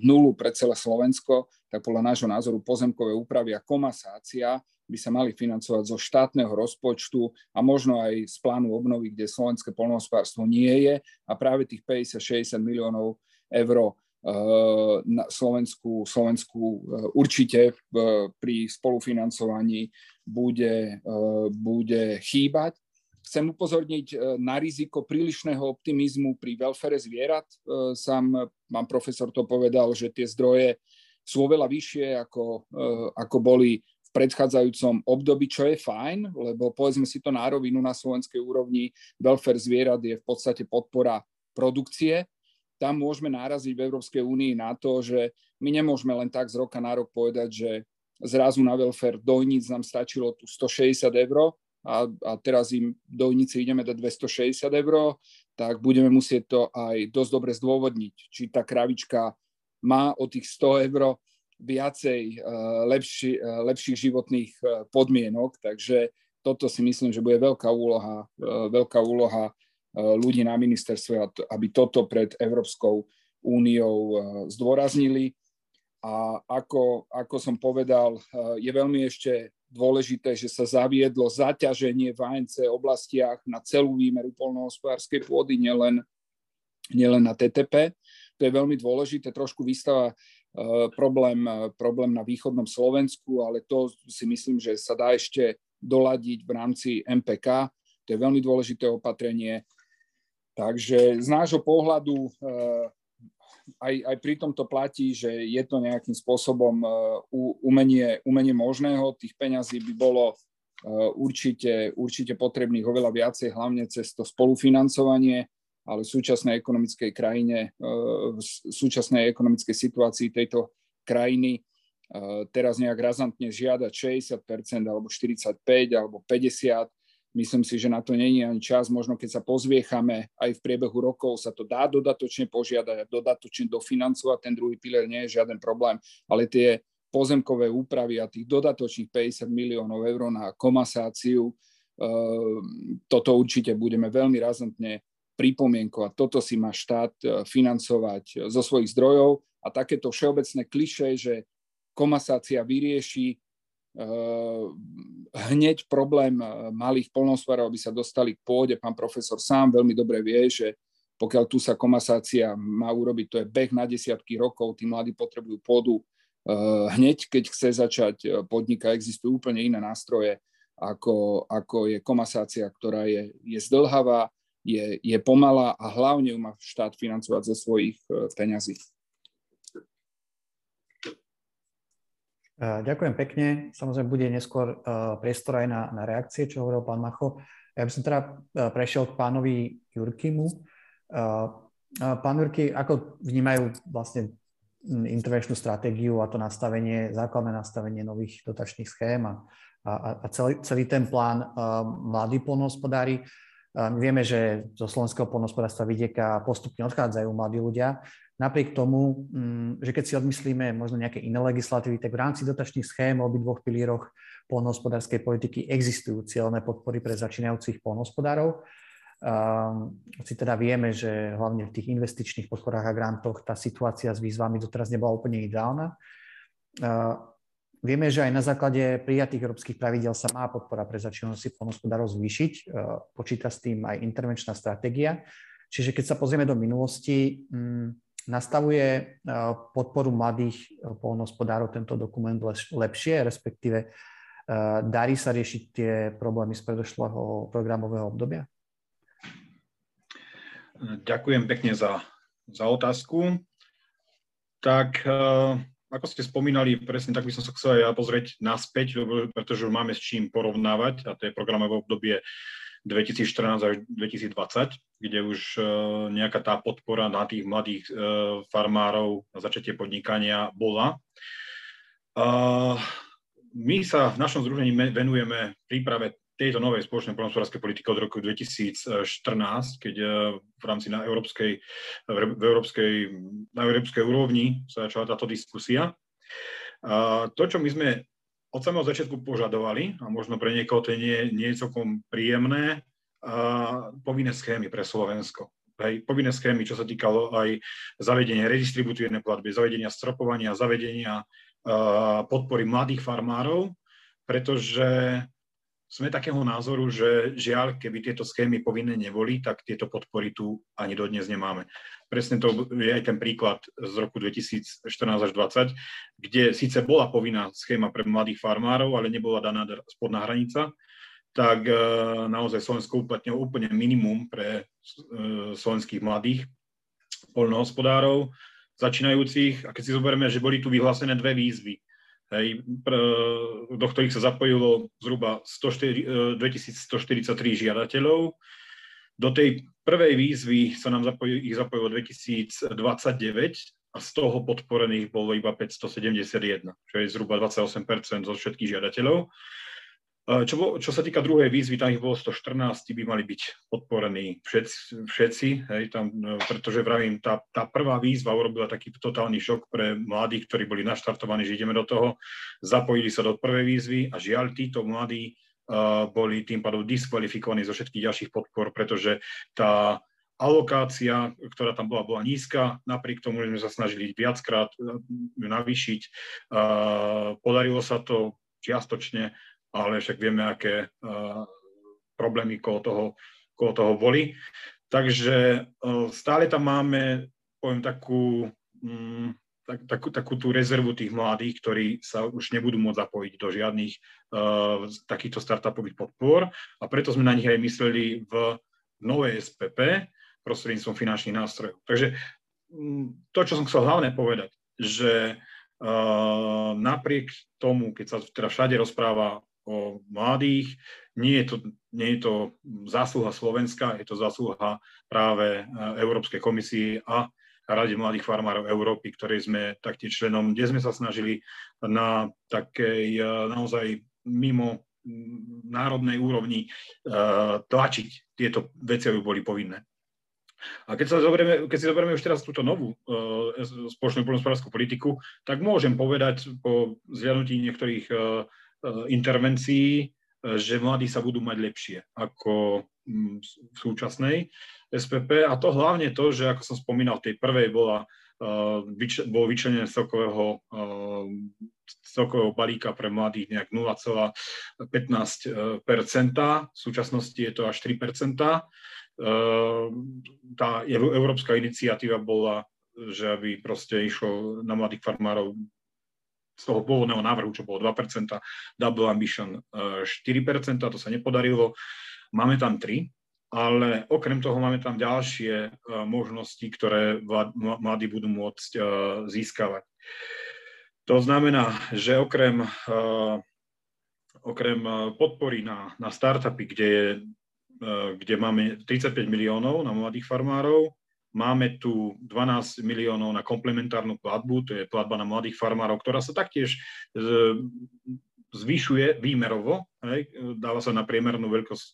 nulu pre celé Slovensko, tak podľa nášho názoru pozemkové úpravy a komasácia by sa mali financovať zo štátneho rozpočtu a možno aj z plánu obnovy, kde slovenské polnohospodárstvo nie je a práve tých 50-60 miliónov eur Eh, na Slovensku, Slovensku eh, určite pri spolufinancovaní bude, eh, bude chýbať. Chcem upozorniť na riziko prílišného optimizmu pri welfare zvierat. Sám pán profesor to povedal, že tie zdroje sú oveľa vyššie, ako, ako boli v predchádzajúcom období, čo je fajn, lebo povedzme si to na rovinu na slovenskej úrovni, welfare zvierat je v podstate podpora produkcie, tam môžeme náraziť v Európskej únii na to, že my nemôžeme len tak z roka na rok povedať, že zrazu na welfare dojníc nám stačilo tu 160 eur a, a teraz im dojnici ideme dať 260 eur, tak budeme musieť to aj dosť dobre zdôvodniť, či tá kravička má o tých 100 eur viacej uh, lepši, uh, lepších životných uh, podmienok, takže toto si myslím, že bude veľká úloha, veľká úloha Eh, ľudí na ministerstve, aby toto pred Európskou úniou eh, zdôraznili. A ako, ako som povedal, eh, je veľmi ešte dôležité, že sa zaviedlo zaťaženie v ANC oblastiach na celú výmeru polnohospodárskej pôdy, nielen, nielen na TTP. To je veľmi dôležité, trošku vystáva problém, problém na východnom Slovensku, ale to si myslím, že sa dá ešte doladiť v rámci MPK. To je veľmi dôležité opatrenie. Takže z nášho pohľadu eh, aj, aj pri tomto platí, že je to nejakým spôsobom eh, umenie, umenie možného. Tých peňazí by bolo eh, určite, určite potrebných oveľa viacej, hlavne cez to spolufinancovanie, ale v súčasnej ekonomickej krajine, v súčasnej ekonomickej situácii tejto krajiny teraz nejak razantne žiadať 60% alebo 45% alebo 50%, Myslím si, že na to není ani čas. Možno keď sa pozviechame, aj v priebehu rokov sa to dá dodatočne požiadať a dodatočne dofinancovať. Ten druhý pilier nie je žiaden problém, ale tie pozemkové úpravy a tých dodatočných 50 miliónov eur na komasáciu, ehm, toto určite budeme veľmi razantne pripomienkovať. Toto si má štát e, financovať zo svojich zdrojov a takéto všeobecné kliše, že komasácia vyrieši Eh, hneď problém malých polnohospodárov, aby sa dostali k pôde. Pán profesor sám veľmi dobre vie, že pokiaľ tu sa komasácia má urobiť, to je beh na desiatky rokov, tí mladí potrebujú pôdu hneď, keď chce začať podnikať. Existujú úplne iné nástroje, ako, ako je komasácia, ktorá je, je zdlhavá, je, je pomalá a hlavne ju má štát financovať zo svojich peňazí. Eh, ďakujem pekne. Samozrejme, bude neskôr eh, priestor aj na, na reakcie, čo hovoril pán Macho. Ja by som teda prešiel k pánovi Jurkimu. Pán Jurky, ako vnímajú vlastne intervenčnú stratégiu a to nastavenie, základné nastavenie nových dotačných schém a, a, a celý, celý ten plán mladí polnohospodári? Vieme, že zo slovenského polnohospodárstva vidieka postupne odchádzajú mladí ľudia Napriek tomu, mm, že keď si odmyslíme možno nejaké iné legislatívy, tak v rámci dotačných schém o obidvoch pilieroch polnohospodárskej politiky existujú cieľné podpory pre začínajúcich polnohospodárov. Si teda vieme, že hlavne v tých investičných podporách a grantoch tá situácia s výzvami doteraz nebola úplne ideálna. Vieme, že aj na základe prijatých európskych pravidel sa má podpora pre začínajúcich polnohospodárov zvýšiť. Počíta s tým aj intervenčná stratégia. Čiže keď sa pozrieme do minulosti, mm, Nastavuje e, podporu mladých e, polnohospodárov tento dokument lepšie, respektíve e, darí sa riešiť tie problémy z predošlého programového obdobia? Ďakujem pekne za, za otázku. Tak ako ste spomínali, presne tak by som sa chcel aj ja pozrieť naspäť, pretože máme s čím porovnávať a to je programové obdobie 2014 až 2020, kde už nejaká tá podpora na tých mladých farmárov na začatie podnikania bola. My sa v našom združení venujeme príprave tejto novej spoločnej poľnohospodárskej politiky od roku 2014, keď v rámci na európskej, v európskej, na európskej úrovni sa začala táto diskusia. To, čo my sme od samého začiatku požadovali, a možno pre niekoho to nie, nie je celkom príjemné, povinné schémy pre Slovensko hej, povinné schémy, čo sa týkalo aj zavedenia redistributívnej platby, zavedenia stropovania, zavedenia podpory mladých farmárov, pretože sme takého názoru, že žiaľ, keby tieto schémy povinné neboli, tak tieto podpory tu ani dodnes nemáme. Presne to je aj ten príklad z roku 2014 až 2020, kde síce bola povinná schéma pre mladých farmárov, ale nebola daná spodná hranica, tak e, naozaj Slovensko uplatnilo úplne minimum pre e, slovenských mladých poľnohospodárov začínajúcich. A keď si zoberieme, že boli tu vyhlásené dve výzvy, hej, do ktorých sa zapojilo zhruba 104, 2143 e, žiadateľov. Do tej prvej výzvy sa nám zapojilo, ich zapojilo 2029 a z toho podporených bolo iba 571, čo je zhruba 28% zo všetkých žiadateľov. Čo, čo sa týka druhej výzvy, tam ich bolo 114, by mali byť podporení všetci, všetci hej, tam, no, pretože vravím, tá, tá prvá výzva urobila taký totálny šok pre mladých, ktorí boli naštartovaní, že ideme do toho, zapojili sa do prvej výzvy a žiaľ, títo mladí uh, boli tým pádom diskvalifikovaní zo všetkých ďalších podpor, pretože tá alokácia, ktorá tam bola, bola nízka, napriek tomu, že sme sa snažili viackrát navýšiť. Uh, podarilo sa to čiastočne, ale však vieme, aké problémy kolo toho, kolo toho boli. Takže stále tam máme, poviem, takú, um, tak, takú, takú tú rezervu tých mladých, ktorí sa už nebudú môcť zapojiť do žiadnych uh, takýchto startupových podpor a preto sme na nich aj mysleli v novej SPP prostredníctvom finančných nástrojov. Takže um, to, čo som chcel hlavne povedať, že uh, napriek tomu, keď sa teda všade rozpráva o mladých. Nie je to, nie je to zásluha Slovenska, je to zásluha práve e, Európskej komisii a Rade mladých farmárov Európy, ktorej sme taktiež členom, kde sme sa snažili na takej e, naozaj mimo národnej úrovni e, tlačiť tieto veci, aby boli povinné. A keď, sa zoberieme, keď si zoberieme už teraz túto novú uh, spoločnú poľnohospodárskú politiku, tak môžem povedať po zhľadnutí niektorých uh, intervencií, eh, že mladí sa budú mať lepšie ako mm, v súčasnej SPP. A to hlavne to, že ako som spomínal, v tej prvej bola, eh, bolo vyčlenené celkového, celkového balíka pre mladých nejak 0,15 V súčasnosti je to až 3 Tá európska iniciatíva bola že aby proste išlo na mladých farmárov z toho pôvodného návrhu, čo bolo 2%, Double Ambition 4%, e, to sa nepodarilo. Máme tam 3, ale okrem toho máme tam ďalšie e, možnosti, ktoré mladí budú môcť e, získavať. To znamená, že okrem, okrem podpory na, na startupy, kde, je, kde máme 35 miliónov na mladých farmárov, Máme tu 12 miliónov na komplementárnu platbu, to je platba na mladých farmárov, ktorá sa taktiež zvyšuje výmerovo, hej, dáva sa na priemernú veľkosť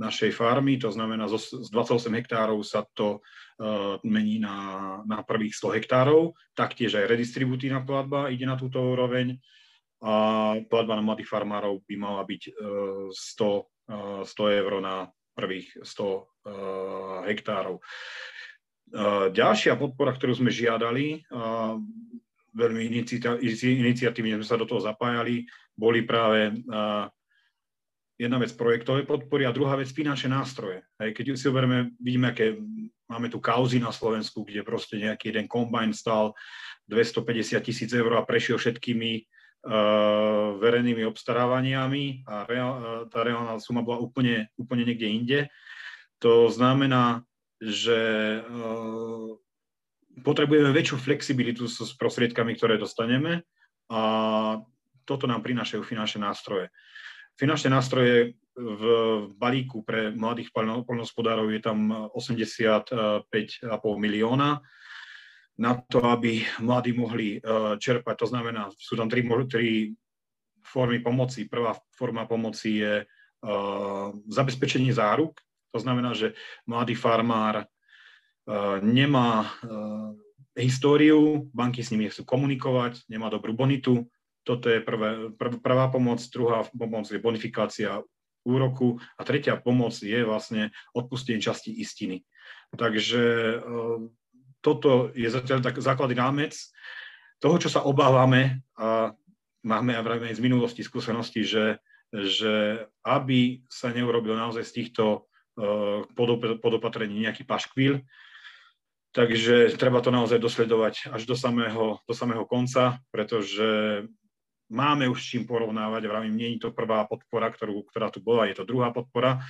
našej farmy, to znamená z 28 hektárov sa to uh, mení na, na prvých 100 hektárov, taktiež aj redistributívna platba ide na túto úroveň a platba na mladých farmárov by mala byť uh, 100, uh, 100 eur na prvých 100 uh, hektárov. Ďalšia podpora, ktorú sme žiadali, veľmi iniciatívne sme sa do toho zapájali, boli práve jedna vec projektové podpory a druhá vec finančné nástroje. Keď si oberieme, vidíme, aké máme tu kauzy na Slovensku, kde proste nejaký jeden kombajn stal 250 tisíc eur a prešiel všetkými verejnými obstarávaniami a tá reálna suma bola úplne, úplne niekde inde. To znamená, že uh, potrebujeme väčšiu flexibilitu s, prostriedkami, ktoré dostaneme a toto nám prinášajú finančné nástroje. Finančné nástroje v balíku pre mladých poľnohospodárov je tam 85,5 milióna na to, aby mladí mohli čerpať. To znamená, sú tam tri, tri formy pomoci. Prvá forma pomoci je zabezpečenie záruk. To znamená, že mladý farmár nemá históriu, banky s nimi chcú komunikovať, nemá dobrú bonitu. Toto je prvé, prv, prvá pomoc, druhá pomoc je bonifikácia úroku a tretia pomoc je vlastne odpustenie časti istiny. Takže eh, toto je zatiaľ tak základný rámec toho, čo sa obávame a máme aj z minulosti skúsenosti, že, že aby sa neurobil naozaj z týchto podopatrení nejaký paškvíl, Takže treba to naozaj dosledovať až do samého, do samého konca, pretože máme už čím porovnávať. Vravím, nie je to prvá podpora, ktorú, ktorá tu bola, je to druhá podpora.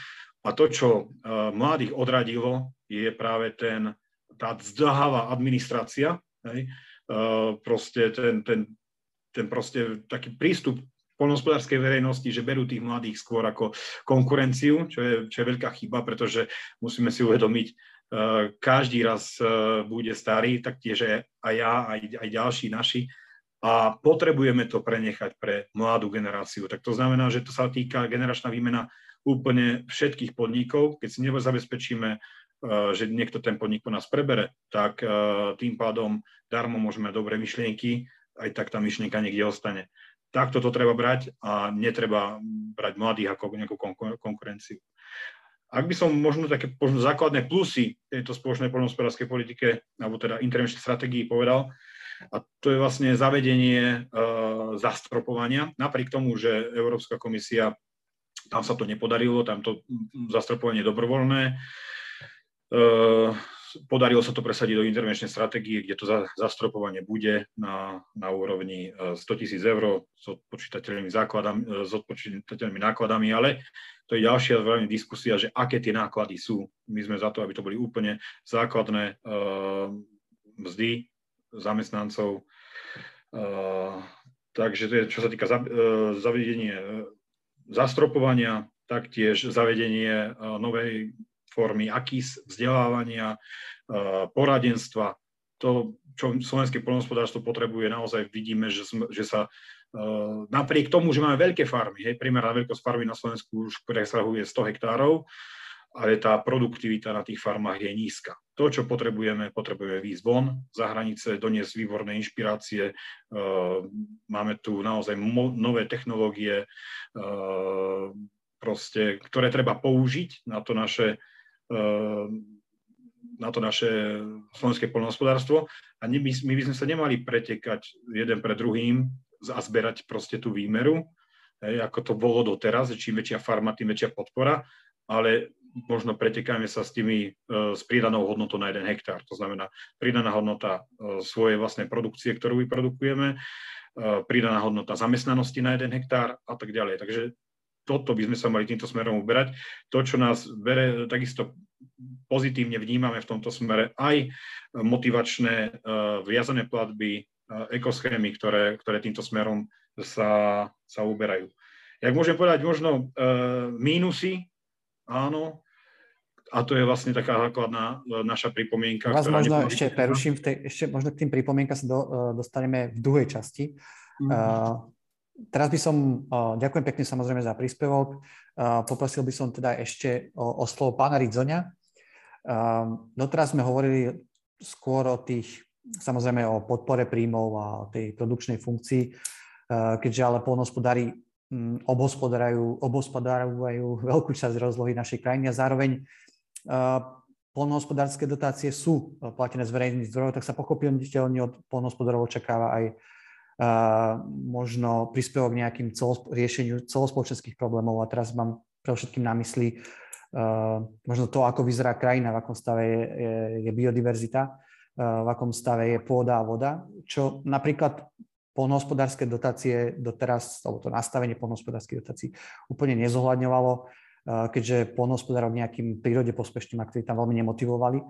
A to, čo uh, mladých odradilo, je práve ten, tá zdlhavá administrácia, hej? Uh, proste ten, ten, ten proste taký prístup polnospodárskej verejnosti, že berú tých mladých skôr ako konkurenciu, čo je, čo je veľká chyba, pretože musíme si uvedomiť, Eh, každý raz eh, bude starý, tak tiež aj ja, aj, aj ďalší naši. A potrebujeme to prenechať pre mladú generáciu. Tak to znamená, že to sa týka generačná výmena úplne všetkých podnikov. Keď si zabezpečíme, eh, že niekto ten podnik po nás prebere, tak tým pádom darmo môžeme dobré myšlienky, aj tak tá myšlienka niekde ostane. Takto to treba brať a netreba brať mladých ako nejakú konkurenciu. Ak by som možno také možno základné plusy tejto spoločnej poľnohospodárskej politike, alebo teda intervenčnej stratégii povedal, a to je vlastne zavedenie uh, zastropovania. Napriek tomu, že Európska komisia, tam sa to nepodarilo, tam to zastropovanie je dobrovoľné. Uh, podarilo sa to presadiť do intervenčnej stratégie, kde to zastropovanie bude na, na úrovni 100 e, tisíc eur s odpočítateľnými, základami, e, s odpočítateľnými nákladami, ale to je ďalšia veľmi diskusia, že aké tie náklady sú. My sme za to, aby to boli úplne základné uh, mzdy zamestnancov. Uh, takže to je, čo sa týka za, uh, zavedenie zastropovania, taktiež zavedenie novej formy akýs vzdelávania, poradenstva. To, čo slovenské poľnohospodárstvo potrebuje, naozaj vidíme, že, sme, že sa napriek tomu, že máme veľké farmy, hej, priemerná veľkosť farmy na Slovensku už presahuje 100 hektárov, ale tá produktivita na tých farmách je nízka. To, čo potrebujeme, potrebujeme výjsť von za hranice, doniesť výborné inšpirácie. Máme tu naozaj nové technológie, proste, ktoré treba použiť na to naše na to naše slovenské poľnohospodárstvo a my, my by sme sa nemali pretekať jeden pre druhým a zberať proste tú výmeru, hej, ako to bolo doteraz, čím väčšia farma, tým väčšia podpora, ale možno pretekáme sa s tými, e, s pridanou hodnotou na jeden hektár. To znamená pridaná hodnota e, svojej vlastnej produkcie, ktorú vyprodukujeme, e, pridaná hodnota zamestnanosti na jeden hektár a tak ďalej. Takže toto by sme sa mali týmto smerom uberať. To, čo nás bere, takisto pozitívne vnímame v tomto smere aj motivačné uh, viazané platby, uh, ekoschémy, ktoré, ktoré týmto smerom sa, sa uberajú. Jak môžem povedať, možno uh, mínusy, áno, a to je vlastne taká základná naša pripomienka. Vás možno ešte preruším, v tej, ešte možno k tým pripomienkam sa do, dostaneme v druhej časti. Uh, Teraz by som, ďakujem pekne samozrejme za príspevok, poprosil by som teda ešte o, o slovo pána Ridzoňa. Doteraz sme hovorili skôr o tých, samozrejme o podpore príjmov a o tej produkčnej funkcii, keďže ale polnospodári obhospodárajú, obhospodárajú veľkú časť rozlohy našej krajiny a zároveň polnohospodárske dotácie sú platené z verejných zdrojov, tak sa pochopiteľne od polnohospodárov očakáva aj možno príspevok k nejakým celospo- riešeniu celospoločenských problémov. A teraz mám pre všetkým na mysli uh, možno to, ako vyzerá krajina, v akom stave je, je, je biodiverzita, uh, v akom stave je pôda a voda, čo napríklad polnohospodárske dotácie doteraz, alebo to nastavenie polnohospodárskych dotácií úplne nezohľadňovalo, uh, keďže polnohospodárov nejakým prírode pospešným aktivitám veľmi nemotivovali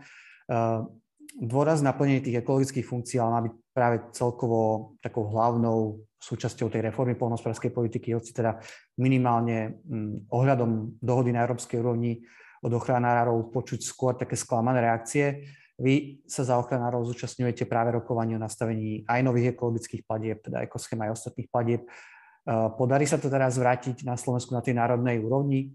dôraz na tých ekologických funkcií ale má byť práve celkovo takou hlavnou súčasťou tej reformy polnospodárskej politiky, hoci teda minimálne mm, ohľadom dohody na európskej úrovni od ochranárov počuť skôr také sklamané reakcie. Vy sa za ochranárov zúčastňujete práve rokovanie o nastavení aj nových ekologických platieb, teda ekoschém aj ostatných platieb. Podarí sa to teraz vrátiť na Slovensku na tej národnej úrovni?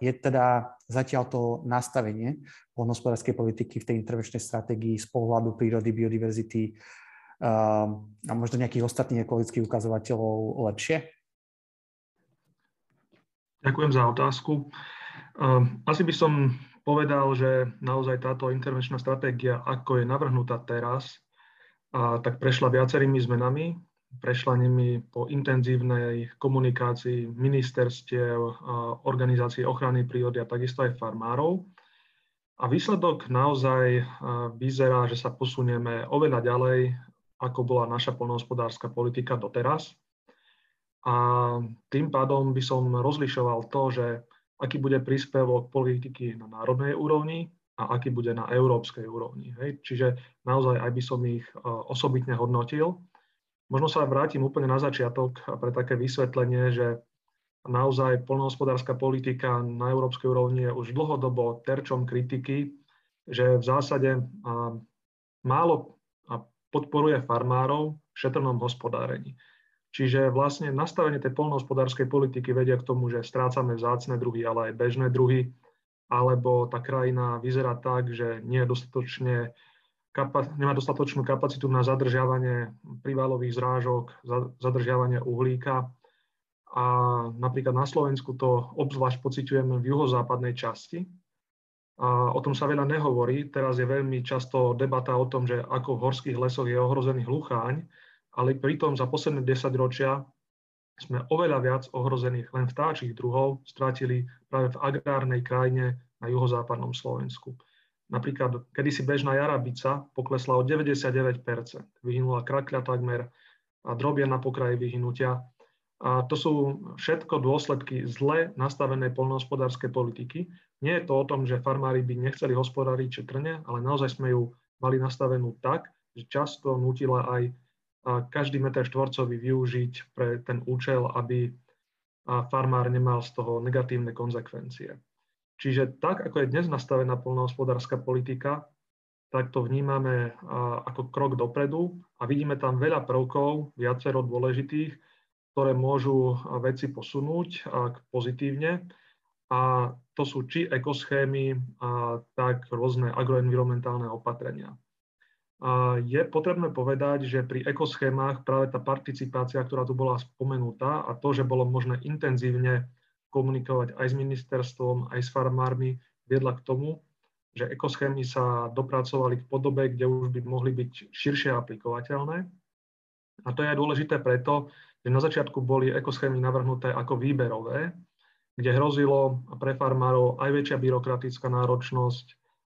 Je teda zatiaľ to nastavenie poľnohospodárskej politiky v tej intervenčnej stratégii z pohľadu prírody, biodiverzity a možno nejakých ostatných ekologických ukazovateľov lepšie? Ďakujem za otázku. Asi by som povedal, že naozaj táto intervenčná stratégia, ako je navrhnutá teraz, a tak prešla viacerými zmenami. Prešla nimi po intenzívnej komunikácii ministerstiev, organizácií ochrany prírody a takisto aj farmárov. A výsledok naozaj vyzerá, že sa posunieme oveľa ďalej, ako bola naša polnohospodárska politika doteraz. A tým pádom by som rozlišoval to, že aký bude príspevok politiky na národnej úrovni a aký bude na európskej úrovni. Hej. Čiže naozaj aj by som ich e, osobitne hodnotil. Možno sa vrátim úplne na začiatok pre také vysvetlenie, že naozaj polnohospodárska politika na európskej úrovni je už dlhodobo terčom kritiky, že v zásade málo podporuje farmárov v šetrnom hospodárení. Čiže vlastne nastavenie tej polnohospodárskej politiky vedia k tomu, že strácame vzácne druhy, ale aj bežné druhy, alebo tá krajina vyzerá tak, že nie je dostatočne, nemá dostatočnú kapacitu na zadržiavanie prívalových zrážok, zadržiavanie uhlíka. A napríklad na Slovensku to obzvlášť pociťujeme v juhozápadnej časti. A o tom sa veľa nehovorí. Teraz je veľmi často debata o tom, že ako v horských lesoch je ohrozený hlucháň, ale pritom za posledné 10 ročia sme oveľa viac ohrozených len vtáčich druhov stratili práve v agrárnej krajine na juhozápadnom Slovensku. Napríklad kedysi bežná jarabica poklesla o 99%, vyhynula krakľa takmer a drobia na pokraji vyhynutia. A to sú všetko dôsledky zle nastavenej polnohospodárskej politiky. Nie je to o tom, že farmári by nechceli hospodáriť četrne, ale naozaj sme ju mali nastavenú tak, že často nutila aj každý meter štvorcový využiť pre ten účel, aby farmár nemal z toho negatívne konzekvencie. Čiže tak, ako je dnes nastavená polnohospodárska politika, tak to vnímame ako krok dopredu a vidíme tam veľa prvkov, viacero dôležitých, ktoré môžu veci posunúť pozitívne. A to sú či ekoschémy, tak rôzne agroenvironmentálne opatrenia je potrebné povedať, že pri ekoschémach práve tá participácia, ktorá tu bola spomenutá a to, že bolo možné intenzívne komunikovať aj s ministerstvom, aj s farmármi, viedla k tomu, že ekoschémy sa dopracovali k podobe, kde už by mohli byť širšie aplikovateľné. A to je aj dôležité preto, že na začiatku boli ekoschémy navrhnuté ako výberové, kde hrozilo pre farmárov aj väčšia byrokratická náročnosť,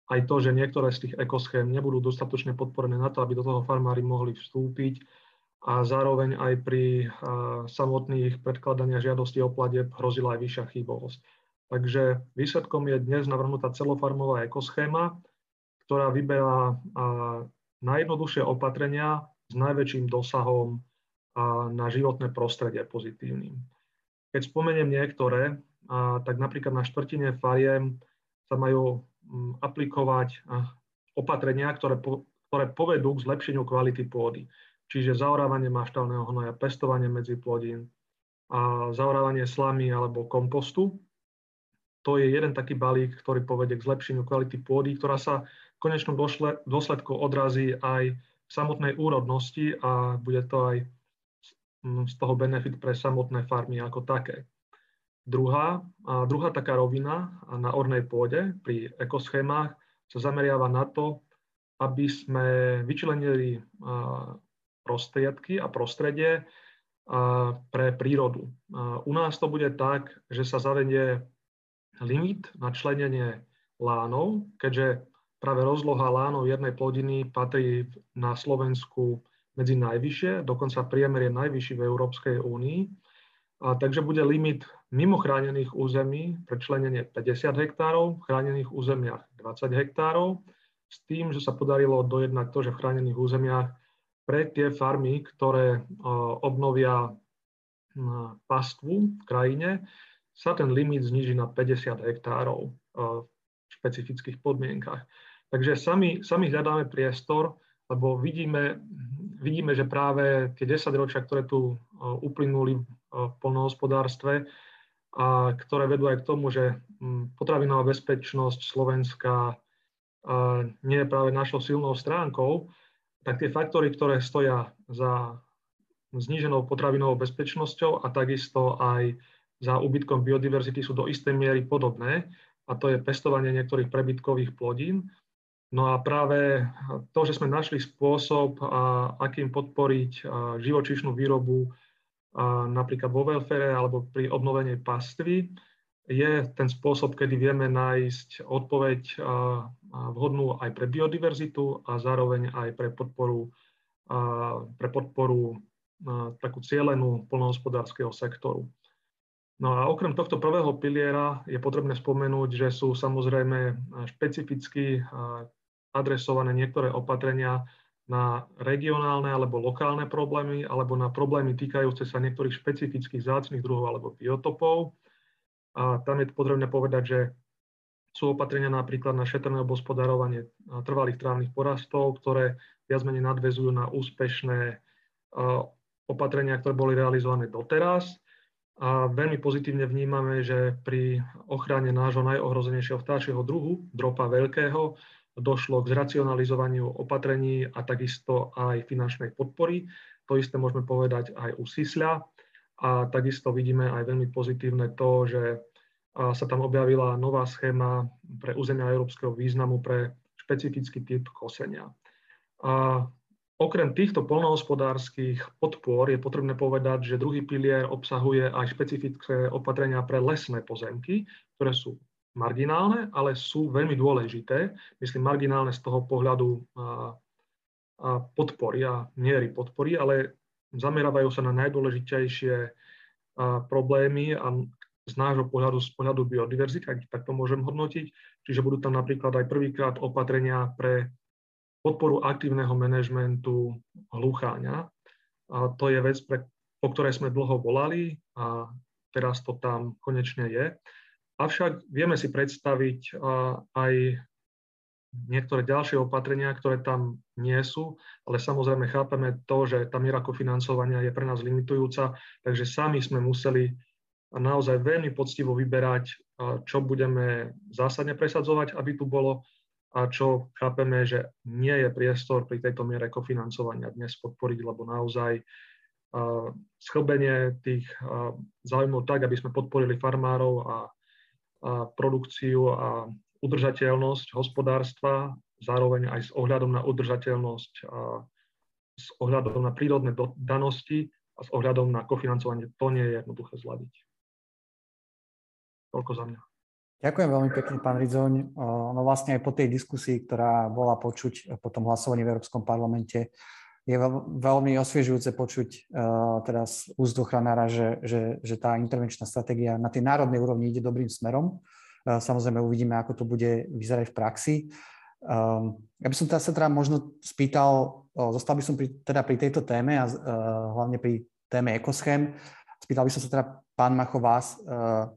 aj to, že niektoré z tých ekoschém nebudú dostatočne podporené na to, aby do toho farmári mohli vstúpiť a zároveň aj pri samotných predkladaniach žiadosti o pladeb hrozila aj vyššia chybovosť. Takže výsledkom je dnes navrhnutá celofarmová ekoschéma, ktorá vyberá najjednoduchšie opatrenia s najväčším dosahom na životné prostredie pozitívnym. Keď spomeniem niektoré, tak napríklad na štvrtine fariem sa majú aplikovať opatrenia, ktoré, ktoré povedú k zlepšeniu kvality pôdy. Čiže zaorávanie maštálneho hnoja, pestovanie medzi plodín, a zaorávanie slamy alebo kompostu. To je jeden taký balík, ktorý povedie k zlepšeniu kvality pôdy, ktorá sa v konečnom dôsledku odrazí aj v samotnej úrodnosti a bude to aj z toho benefit pre samotné farmy ako také. Druhá, a druhá taká rovina na ornej pôde pri ekoschémach sa zameriava na to, aby sme vyčlenili prostriedky a prostredie pre prírodu. U nás to bude tak, že sa zavedie limit na členenie lánov, keďže práve rozloha lánov jednej plodiny patrí na Slovensku medzi najvyššie, dokonca priemer je najvyšší v Európskej únii. A takže bude limit mimo chránených území prečlenenie 50 hektárov, v chránených územiach 20 hektárov, s tým, že sa podarilo dojednať to, že v chránených územiach pre tie farmy, ktoré obnovia pastvu v krajine, sa ten limit zniží na 50 hektárov v špecifických podmienkach. Takže sami, sami hľadáme priestor, lebo vidíme, vidíme, že práve tie 10 ročia, ktoré tu uplynuli v polnohospodárstve, a ktoré vedú aj k tomu, že potravinová bezpečnosť Slovenska nie je práve našou silnou stránkou, tak tie faktory, ktoré stoja za zníženou potravinovou bezpečnosťou a takisto aj za úbytkom biodiverzity sú do istej miery podobné a to je pestovanie niektorých prebytkových plodín. No a práve to, že sme našli spôsob, akým podporiť živočíšnu výrobu napríklad vo welfare alebo pri obnovení pastvy, je ten spôsob, kedy vieme nájsť odpoveď vhodnú aj pre biodiverzitu a zároveň aj pre podporu, pre podporu takú cieľenú polnohospodárskeho sektoru. No a okrem tohto prvého piliera je potrebné spomenúť, že sú samozrejme špecificky adresované niektoré opatrenia na regionálne alebo lokálne problémy alebo na problémy týkajúce sa niektorých špecifických zácných druhov alebo biotopov. A tam je potrebné povedať, že sú opatrenia napríklad na šetrné obospodarovanie trvalých trávnych porastov, ktoré viac menej nadvezujú na úspešné opatrenia, ktoré boli realizované doteraz. A veľmi pozitívne vnímame, že pri ochrane nášho najohrozenejšieho vtáčieho druhu, dropa veľkého, došlo k zracionalizovaniu opatrení a takisto aj finančnej podpory. To isté môžeme povedať aj u Sisľa. A takisto vidíme aj veľmi pozitívne to, že sa tam objavila nová schéma pre územia európskeho významu pre špecifický typ kosenia. A okrem týchto polnohospodárskych podpor je potrebné povedať, že druhý pilier obsahuje aj špecifické opatrenia pre lesné pozemky, ktoré sú marginálne, ale sú veľmi dôležité. Myslím marginálne z toho pohľadu podpory a miery podpory, ale zamerávajú sa na najdôležitejšie problémy a z nášho pohľadu, z pohľadu biodiverzity, ak tak to môžem hodnotiť. Čiže budú tam napríklad aj prvýkrát opatrenia pre podporu aktívneho manažmentu hlucháňa. A to je vec, pre, po ktorej sme dlho volali a teraz to tam konečne je. Avšak vieme si predstaviť aj niektoré ďalšie opatrenia, ktoré tam nie sú, ale samozrejme chápeme to, že tá miera kofinancovania je pre nás limitujúca, takže sami sme museli naozaj veľmi poctivo vyberať, čo budeme zásadne presadzovať, aby tu bolo a čo chápeme, že nie je priestor pri tejto miere kofinancovania dnes podporiť, lebo naozaj schlbenie tých záujmov tak, aby sme podporili farmárov a a produkciu a udržateľnosť hospodárstva, zároveň aj s ohľadom na udržateľnosť a s ohľadom na prírodné danosti a s ohľadom na kofinancovanie. To nie je jednoduché zladiť. Toľko za mňa. Ďakujem veľmi pekne, pán Ridzoň. No vlastne aj po tej diskusii, ktorá bola počuť po tom hlasovaní v Európskom parlamente, je veľmi osviežujúce počuť uh, teraz úst ochranára, že, že, že tá intervenčná stratégia na tej národnej úrovni ide dobrým smerom. Uh, samozrejme uvidíme, ako to bude vyzerať v praxi. Um, ja by som teda sa teda možno spýtal, uh, zostal by som pri, teda pri tejto téme a uh, hlavne pri téme ekoschém. Spýtal by som sa teda pán Macho vás, uh,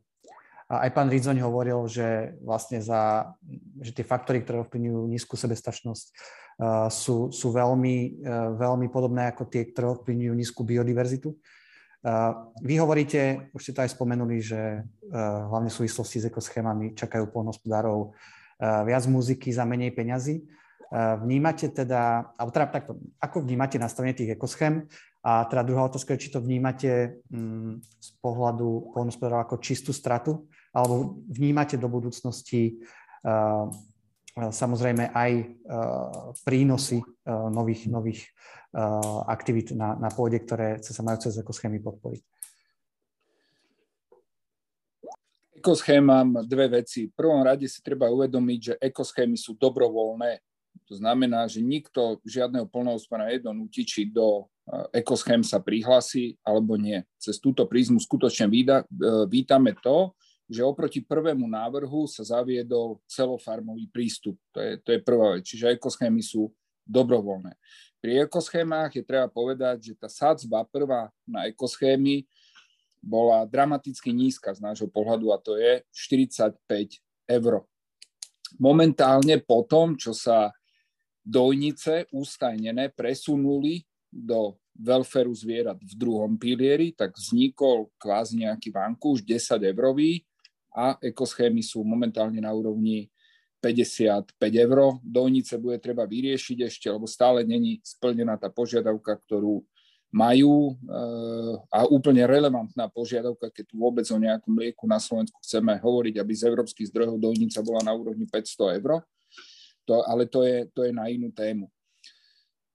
a aj pán Ridzoň hovoril, že vlastne za, že tie faktory, ktoré ovplyvňujú nízku sebestačnosť, sú, sú veľmi, e, veľmi podobné ako tie, ktoré ovplyvňujú nízku biodiverzitu. Vy hovoríte, už ste to aj spomenuli, že e, hlavne v súvislosti s ekoschémami čakajú polnospodárov e, viac muziky za menej peňazí. Vnímate teda, alebo teda takto, ako vnímate nastavenie tých ekoschém? A teda druhá otázka je, či to vnímate mm, z pohľadu polnospodárov ako čistú stratu, alebo vnímate do budúcnosti samozrejme aj prínosy nových, nových aktivít na, na pôde, ktoré sa majú cez ekoschémy podporiť. Ekoschémam dve veci. V prvom rade si treba uvedomiť, že ekoschémy sú dobrovoľné. To znamená, že nikto žiadneho polnohospodára nedonúti, či do ekoschém sa prihlasí alebo nie. Cez túto prízmu skutočne vída, vítame to, že oproti prvému návrhu sa zaviedol celofarmový prístup. To je, to je prvá vec. Čiže ekoschémy sú dobrovoľné. Pri ekoschémach je treba povedať, že tá sadzba prvá na ekoschémy bola dramaticky nízka z nášho pohľadu a to je 45 eur. Momentálne po tom, čo sa dojnice ústajnené presunuli do welfareu zvierat v druhom pilieri, tak vznikol kvázi nejaký vankúš 10 eurový a ekoschémy sú momentálne na úrovni 55 eur. Dojnice bude treba vyriešiť ešte, lebo stále není splnená tá požiadavka, ktorú majú eh, a úplne relevantná požiadavka, keď tu vôbec o nejakom lieku na Slovensku chceme hovoriť, aby z európskych zdrojov dojnica bola na úrovni 500 eur. To, ale to je, to je na inú tému.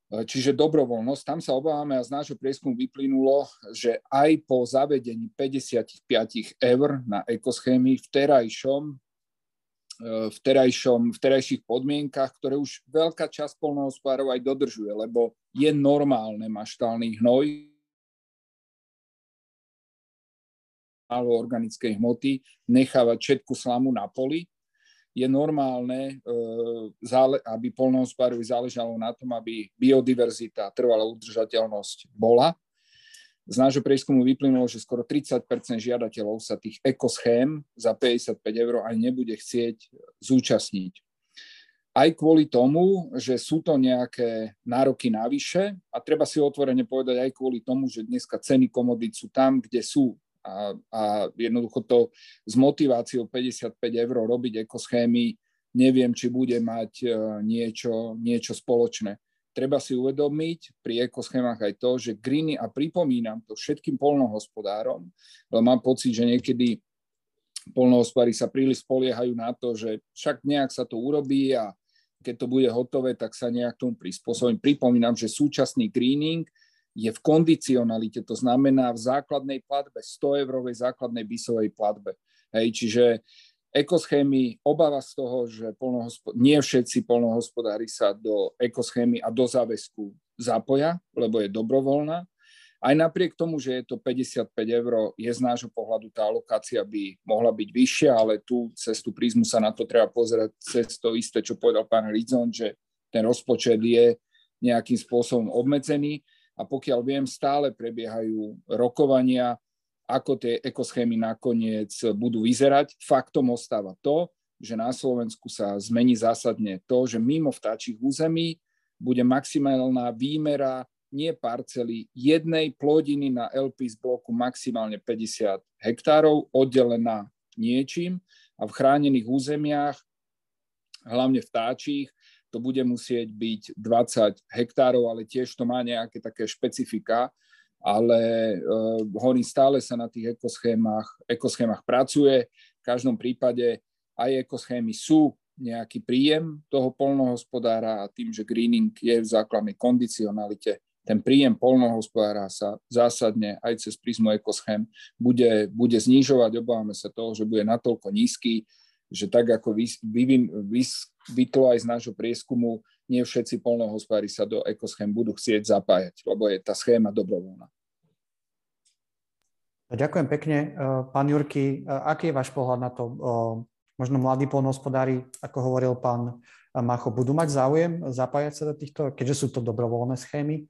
Eh, čiže dobrovoľnosť, tam sa obávame a z nášho prieskumu vyplynulo, že aj po zavedení 55 eur na ekoschémy v terajšom, eh, v, terajšom, v terajších podmienkach, ktoré už veľká časť polnohospodárov aj dodržuje, lebo je normálne maštálny hnoj, málo organickej hmoty, nechávať všetku slamu na poli je normálne, e, aby polnohospodárovi záležalo na tom, aby biodiverzita, trvalá udržateľnosť bola. Z nášho prieskumu vyplynulo, že skoro 30% žiadateľov sa tých ekoschém za 55 eur aj nebude chcieť zúčastniť. Aj kvôli tomu, že sú to nejaké nároky navyše a treba si otvorene povedať aj kvôli tomu, že dneska ceny komodít sú tam, kde sú a, a jednoducho to s motiváciou 55 eur robiť ekoschémy, neviem, či bude mať e, niečo, niečo spoločné. Treba si uvedomiť pri ekoschémach aj to, že greeny, a pripomínam to všetkým polnohospodárom, lebo mám pocit, že niekedy polnohospodári sa príliš spoliehajú na to, že však nejak sa to urobí a keď to bude hotové, tak sa nejak tomu prispôsobím. Pripomínam, že súčasný greening je v kondicionalite, to znamená v základnej platbe, 100 eurovej základnej bisovej platbe. Hej, čiže ekoschémy, obava z toho, že nie všetci polnohospodári sa do ekoschémy a do záväzku zapoja, lebo je dobrovoľná. Aj napriek tomu, že je to 55 eur, je z nášho pohľadu tá alokácia by mohla byť vyššia, ale tu cez tú prízmu sa na to treba pozerať cez to isté, čo povedal pán Rizon, že ten rozpočet je nejakým spôsobom obmedzený a pokiaľ viem, stále prebiehajú rokovania, ako tie ekoschémy nakoniec budú vyzerať. Faktom ostáva to, že na Slovensku sa zmení zásadne to, že mimo vtáčich území bude maximálna výmera nie parcely jednej plodiny na LP z bloku maximálne 50 hektárov, oddelená niečím a v chránených územiach, hlavne vtáčich, to bude musieť byť 20 hektárov, ale tiež to má nejaké také špecifika, ale uh, hovorím, stále sa na tých ekoschémach, ekoschémach pracuje. V každom prípade aj ekoschémy sú nejaký príjem toho polnohospodára a tým, že greening je v základnej kondicionalite, ten príjem polnohospodára sa zásadne aj cez prízmu ekoschém bude, bude znižovať. Obávame sa toho, že bude natoľko nízky, že tak ako vyskytlo aj z nášho prieskumu, nie všetci polnohospodári sa do ekoschém budú chcieť zapájať, lebo je tá schéma dobrovoľná. Ďakujem pekne. E, pán Jurky, e, aký je váš pohľad na to? E, možno mladí polnohospodári, ako hovoril pán Macho, budú mať záujem zapájať sa do týchto, keďže sú to dobrovoľné schémy.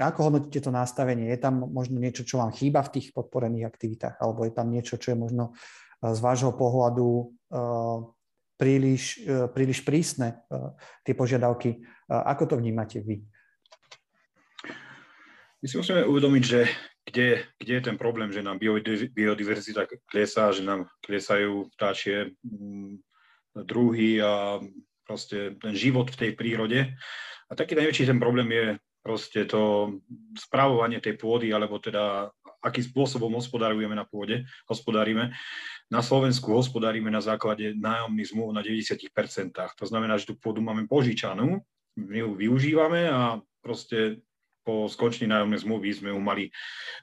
Ako hodnotíte to nastavenie? Je tam možno niečo, čo vám chýba v tých podporených aktivitách? Alebo je tam niečo, čo je možno z vášho pohľadu príliš, príliš prísne tie požiadavky. Ako to vnímate vy? My si musíme uvedomiť, že kde, kde je ten problém, že nám biodiverzita klesá, že nám klesajú vtáčie mm, druhy a proste ten život v tej prírode. A taký najväčší ten problém je proste to správovanie tej pôdy, alebo teda akým spôsobom hospodárujeme na pôde, hospodárime. Na Slovensku hospodárime na základe nájomných zmluv na 90%. To znamená, že tú pôdu máme požičanú, my ju využívame a proste po skončení nájomnej zmluvy sme ju mali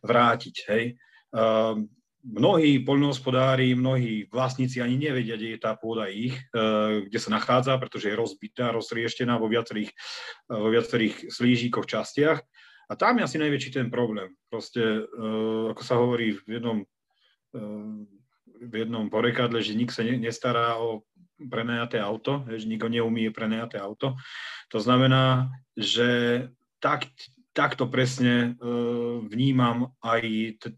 vrátiť. Hej. Uh, mnohí poľnohospodári, mnohí vlastníci ani nevedia, kde je tá pôda ich, uh, kde sa nachádza, pretože je rozbitá, rozrieštená vo viacerých, uh, vo viacerých slížíkoch, častiach. A tam je asi najväčší ten problém. Proste, uh, ako sa hovorí v jednom, v jednom porekadle, že nik sa ne, nestará o prenajaté auto, že nikto neumí prenajaté auto. To znamená, že tak, takto presne uh, vnímam aj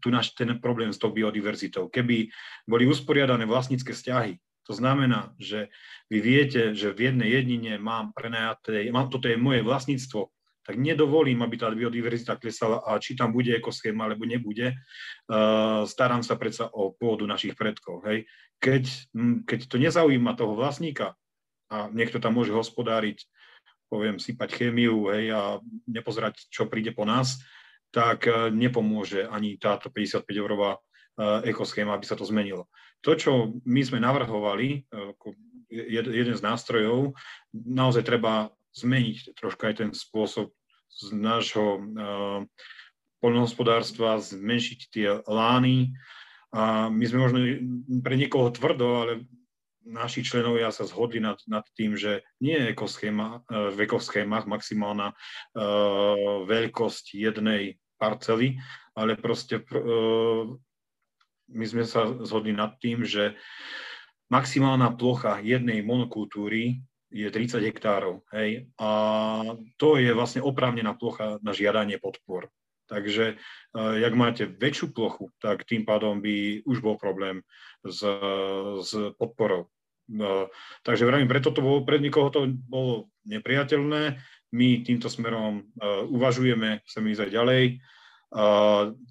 tu náš ten problém s tou biodiverzitou. Keby boli usporiadané vlastnícke vzťahy, to znamená, že vy viete, že v jednej jedine mám prenajaté, mám, toto je moje vlastníctvo, tak nedovolím, aby tá biodiverzita klesala a či tam bude ekoschéma alebo nebude, uh, starám sa predsa o pôdu našich predkov. Hej. Keď, keď to nezaujíma toho vlastníka a niekto tam môže hospodáriť, poviem, sypať chémiu hej, a nepozerať, čo príde po nás, tak uh, nepomôže ani táto 55-eurová uh, ekoschéma, aby sa to zmenilo. To, čo my sme navrhovali, jeden z nástrojov, naozaj treba zmeniť troška aj ten spôsob z nášho uh, poľnohospodárstva, zmenšiť tie lány. A my sme možno pre niekoho tvrdo, ale naši členovia sa zhodli nad, nad tým, že nie je ekoschéma, uh, v ekoschémach maximálna uh, veľkosť jednej parcely, ale proste uh, my sme sa zhodli nad tým, že maximálna plocha jednej monokultúry je 30 hektárov. Hej? A to je vlastne oprávnená plocha na žiadanie podpor. Takže uh, jak máte väčšiu plochu, tak tým pádom by už bol problém s, s podporou. Uh, takže vravím, preto to bolo, pred nikoho to bolo nepriateľné. My týmto smerom uh, uvažujeme, chceme ísť aj ďalej.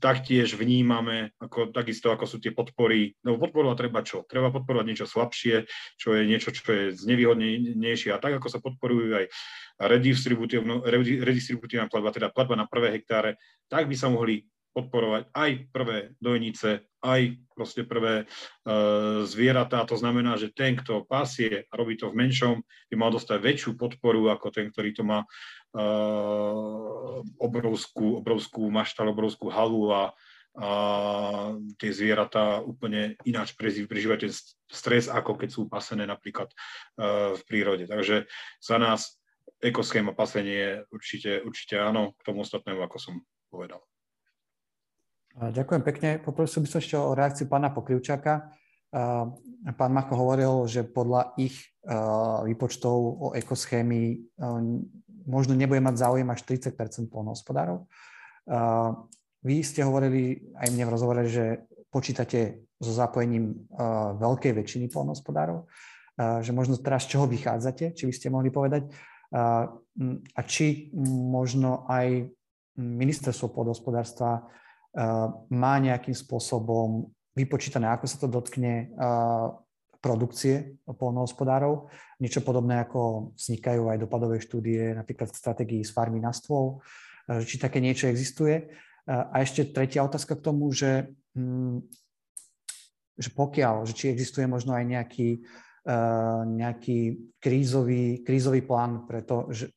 Taktiež vnímame, ako, takisto ako sú tie podpory, no podporovať treba čo? Treba podporovať niečo slabšie, čo je niečo, čo je znevýhodnejšie a tak, ako sa podporujú aj redistributívna platba, teda platba na prvé hektáre, tak by sa mohli podporovať aj prvé dojnice, aj proste prvé uh, zvieratá. To znamená, že ten, kto pasie a robí to v menšom, by mal dostať väčšiu podporu ako ten, ktorý to má uh, obrovskú, obrovskú maštal, obrovskú halu a, a tie zvieratá úplne ináč prežívajú ten stres, ako keď sú pasené napríklad uh, v prírode. Takže za nás ekoschéma pasenie určite, určite áno, k tomu ostatnému, ako som povedal. Ďakujem pekne. Poprosil by som ešte o reakciu pána Pokrivčáka. Pán Mako hovoril, že podľa ich výpočtov o ekoschémy možno nebude mať záujem až 30 polnohospodárov. Vy ste hovorili aj mne v rozhovore, že počítate so zapojením veľkej väčšiny polnohospodárov, že možno teraz z čoho vychádzate, či by ste mohli povedať, a či možno aj ministerstvo podhospodárstva má nejakým spôsobom vypočítané, ako sa to dotkne eh, produkcie polnohospodárov. Niečo podobné, ako vznikajú aj dopadové štúdie, napríklad v stratégii z farmy na stôl, eh, či také niečo existuje. A ešte tretia otázka k tomu, že, hm, že pokiaľ, že či existuje možno aj nejaký, nejaký krízový, krízový plán pre to, že,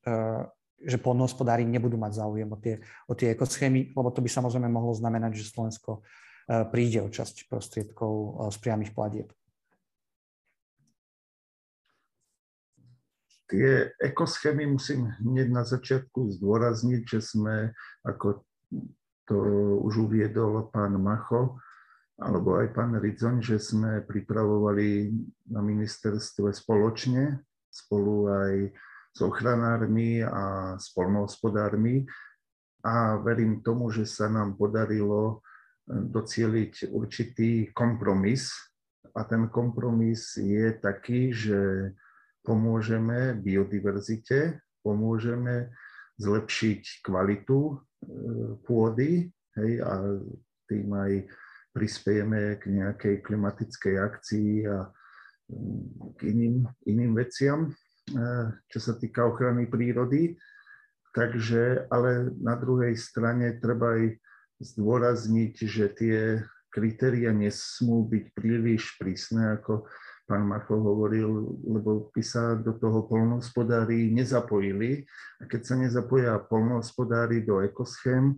že polnohospodári nebudú mať záujem o tie, o tie ekoschémy, lebo to by samozrejme mohlo znamenať, že Slovensko e, príde o časť prostriedkov e, z priamých platieb. Tie ekoschémy musím hneď na začiatku zdôrazniť, že sme, ako to už uviedol pán Macho, alebo aj pán Ridzoň, že sme pripravovali na ministerstve spoločne, spolu aj s ochranármi a s polnohospodármi a verím tomu, že sa nám podarilo e, docieliť určitý kompromis a ten kompromis je taký, že pomôžeme biodiverzite, pomôžeme zlepšiť kvalitu e, pôdy hej, a tým aj prispiejeme k nejakej klimatickej akcii a mm, k iným, iným veciam. Eh, čo sa týka ochrany prírody. Takže, ale na druhej strane treba aj zdôrazniť, že tie kritéria nesmú byť príliš prísne, ako pán Macho hovoril, lebo by sa do toho polnohospodári nezapojili. A keď sa nezapoja polnohospodári do ekoschém,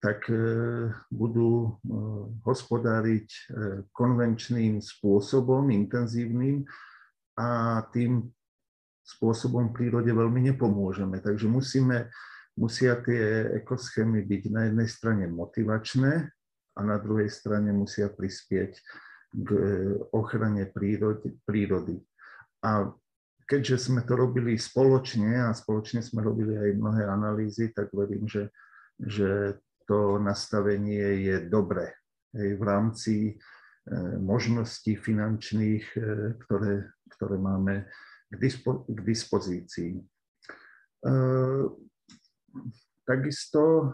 tak eh, budú eh, hospodáriť konvenčným spôsobom, intenzívnym a tým spôsobom prírode veľmi nepomôžeme. Takže musíme, musia tie ekoschémy byť na jednej strane motivačné a na druhej strane musia prispieť k e, ochrane prírody. prírody. A keďže sme to robili spoločne a spoločne sme robili aj mnohé analýzy, tak verím, že, že to nastavenie je dobré v rámci e, možností finančných, e, ktoré, ktoré máme k, dispo, dispozícii. E, takisto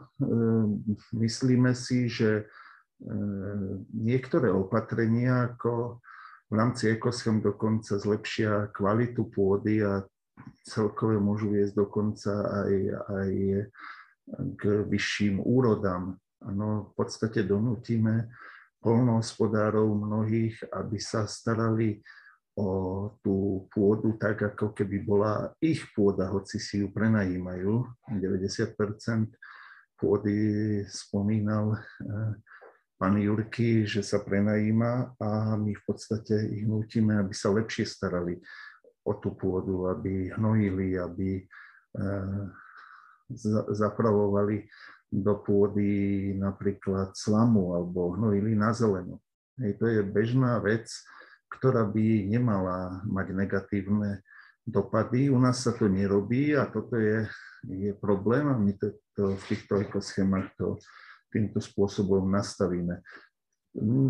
myslíme si, že niektoré opatrenia, ako v rámci ekoschém dokonca zlepšia kvalitu pôdy a celkové môžu viesť dokonca aj, aj k vyšším úrodám. Ano, v podstate donútime polnohospodárov mnohých, aby sa starali tú pôdu tak, ako keby bola ich pôda, hoci si ju prenajímajú. 90% pôdy spomínal eh, pán Jurky, že sa prenajíma a my v podstate ich nutíme, aby sa lepšie starali o tú pôdu, aby hnojili, aby eh, zapravovali do pôdy napríklad slamu alebo hnojili na zeleno. Hej, to je bežná vec, ktorá by nemala mať negatívne dopady. U nás sa to nerobí a toto je, je problém a my to, to v týchto ekoschémach to týmto spôsobom nastavíme.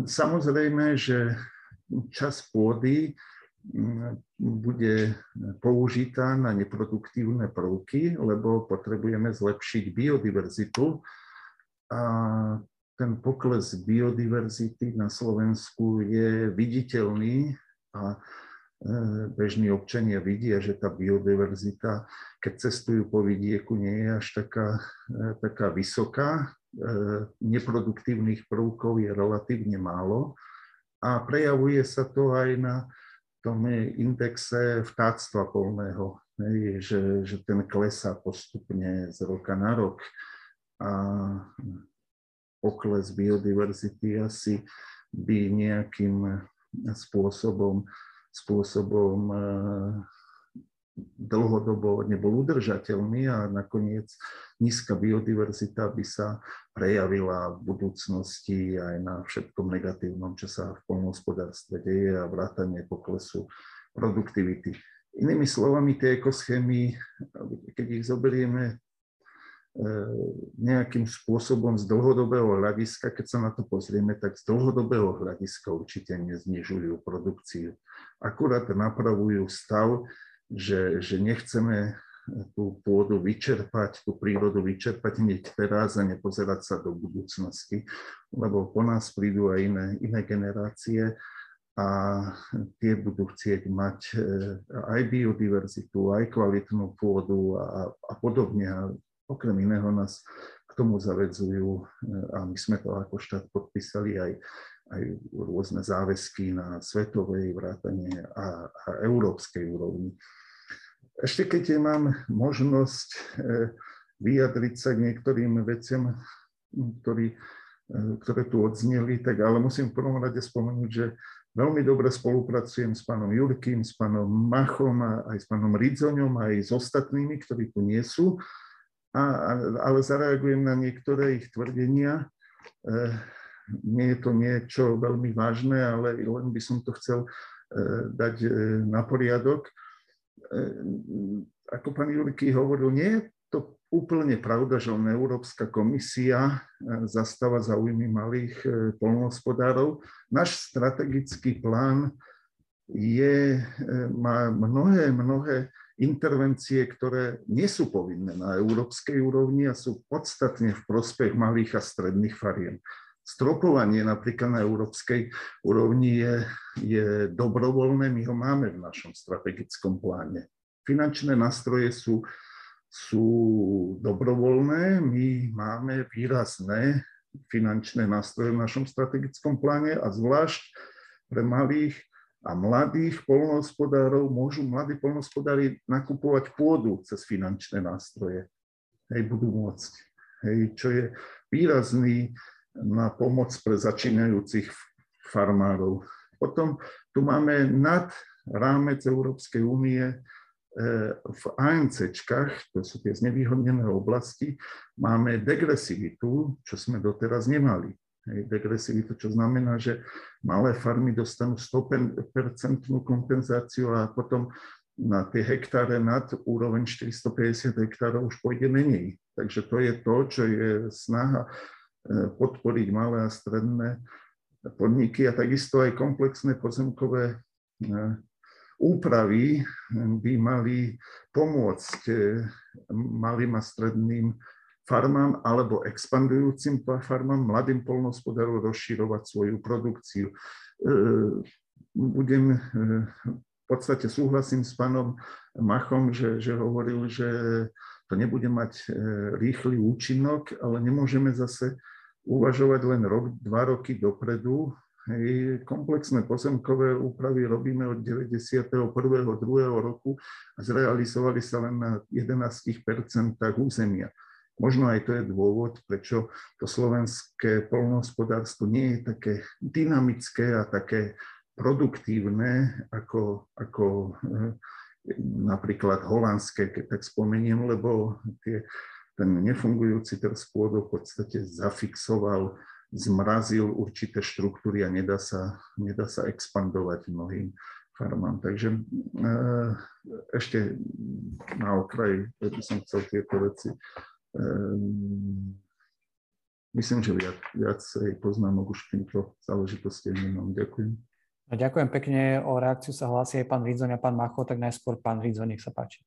Samozrejme, že čas pôdy bude použitá na neproduktívne prvky, lebo potrebujeme zlepšiť biodiverzitu. A ten pokles biodiverzity na Slovensku je viditeľný a e, bežní občania vidia, že tá biodiverzita, keď cestujú po vidieku, nie je až taká, e, taká vysoká. E, neproduktívnych prvkov je relatívne málo a prejavuje sa to aj na tom indexe vtáctva polného, že, že ten klesá postupne z roka na rok a pokles biodiverzity asi by nejakým spôsobom, spôsobom eh, dlhodobo nebol udržateľný a nakoniec nízka biodiverzita by sa prejavila v budúcnosti aj na všetkom negatívnom, čo sa v polnohospodárstve deje a vrátanie poklesu produktivity. Inými slovami, tie ekoschémy, keď ich zoberieme nejakým spôsobom z dlhodobého hľadiska, keď sa na to pozrieme, tak z dlhodobého hľadiska určite neznižujú produkciu. Akurát napravujú stav, že, že nechceme tú pôdu vyčerpať, tú prírodu vyčerpať hneď teraz a nepozerať sa do budúcnosti, lebo po nás prídu aj iné, iné generácie a tie budú chcieť mať e, aj biodiverzitu, aj kvalitnú pôdu a, a podobne. A okrem iného nás k tomu zavedzujú e, a my sme to ako štát podpísali aj, aj rôzne záväzky na svetovej vrátane a, a európskej úrovni. Ešte keď mám možnosť e, vyjadriť sa k niektorým veciam, ktorý, e, ktoré tu odzneli, tak ale musím v prvom rade spomenúť, že veľmi dobre spolupracujem s pánom Jurkým, s pánom Machom, aj s pánom Ridzoňom, aj s ostatnými, ktorí tu nie sú, a, ale zareagujem na niektoré ich tvrdenia. E, nie je to niečo veľmi vážne, ale len by som to chcel dať na poriadok. E, ako pán Jurky hovoril, nie je to úplne pravda, že len Európska komisia e, zastáva záujmy malých e, polnohospodárov. Náš strategický plán je, má mnohé, mnohé intervencie, ktoré nie sú povinné na európskej úrovni a sú podstatne v prospech malých a stredných fariem. Stropovanie napríklad na európskej úrovni je, je dobrovoľné, my ho máme v našom strategickom pláne. Finančné nástroje sú, sú dobrovoľné, my máme výrazné finančné nástroje v našom strategickom pláne a zvlášť pre malých a mladých polnohospodárov môžu mladí polnohospodári nakupovať pôdu cez finančné nástroje. Hej, budú môcť. Hej, čo je výrazný na pomoc pre začínajúcich farmárov. Potom tu máme nad rámec Európskej únie e, v ANCčkách, to sú tie znevýhodnené oblasti, máme degresivitu, čo sme doteraz nemali. Degresivitu, čo znamená, že malé farmy dostanú 100% kompenzáciu a potom na tie hektáre nad úroveň 450 hektárov už pôjde menej. Takže to je to, čo je snaha e, podporiť malé a stredné podniky a takisto aj komplexné pozemkové e, úpravy by mali pomôcť e, malým a stredným farmám alebo expandujúcim farmám, mladým polnospodárom rozširovať svoju produkciu. Budem v podstate súhlasím s pánom Machom, že, že hovoril, že to nebude mať e, rýchly účinok, ale nemôžeme zase uvažovať len rok, dva roky dopredu. Komplexné pozemkové úpravy robíme od 91. 2. roku a zrealizovali sa len na 11% územia. Možno aj to je dôvod, prečo to slovenské polnohospodárstvo nie je také dynamické a také produktívne ako, ako eh, napríklad holandské, keď tak spomeniem, lebo tie, ten nefungujúci trh s v podstate zafixoval, zmrazil určité štruktúry a nedá sa, nedá sa expandovať mnohým farmám. Takže eh, ešte na okraj by som chcel tieto veci. Eh, myslím, že viac, viacej poznámok už k týmto záležitostiam nemám. Ďakujem. No, ďakujem pekne. O reakciu sa hlási aj pán Ridzoň a pán Macho, tak najskôr pán Ridzoň, nech sa páči.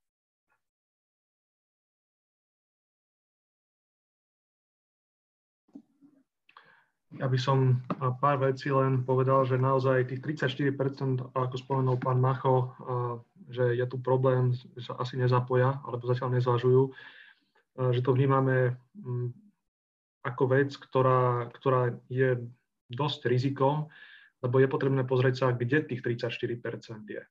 Ja by som pár vecí len povedal, že naozaj tých 34%, ako spomenul pán Macho, že je tu problém, že sa asi nezapoja, alebo zatiaľ nezvažujú, že to vnímame mm, ako vec, ktorá, ktorá je dosť rizikom, lebo je potrebné pozrieť sa, kde tých 34% je.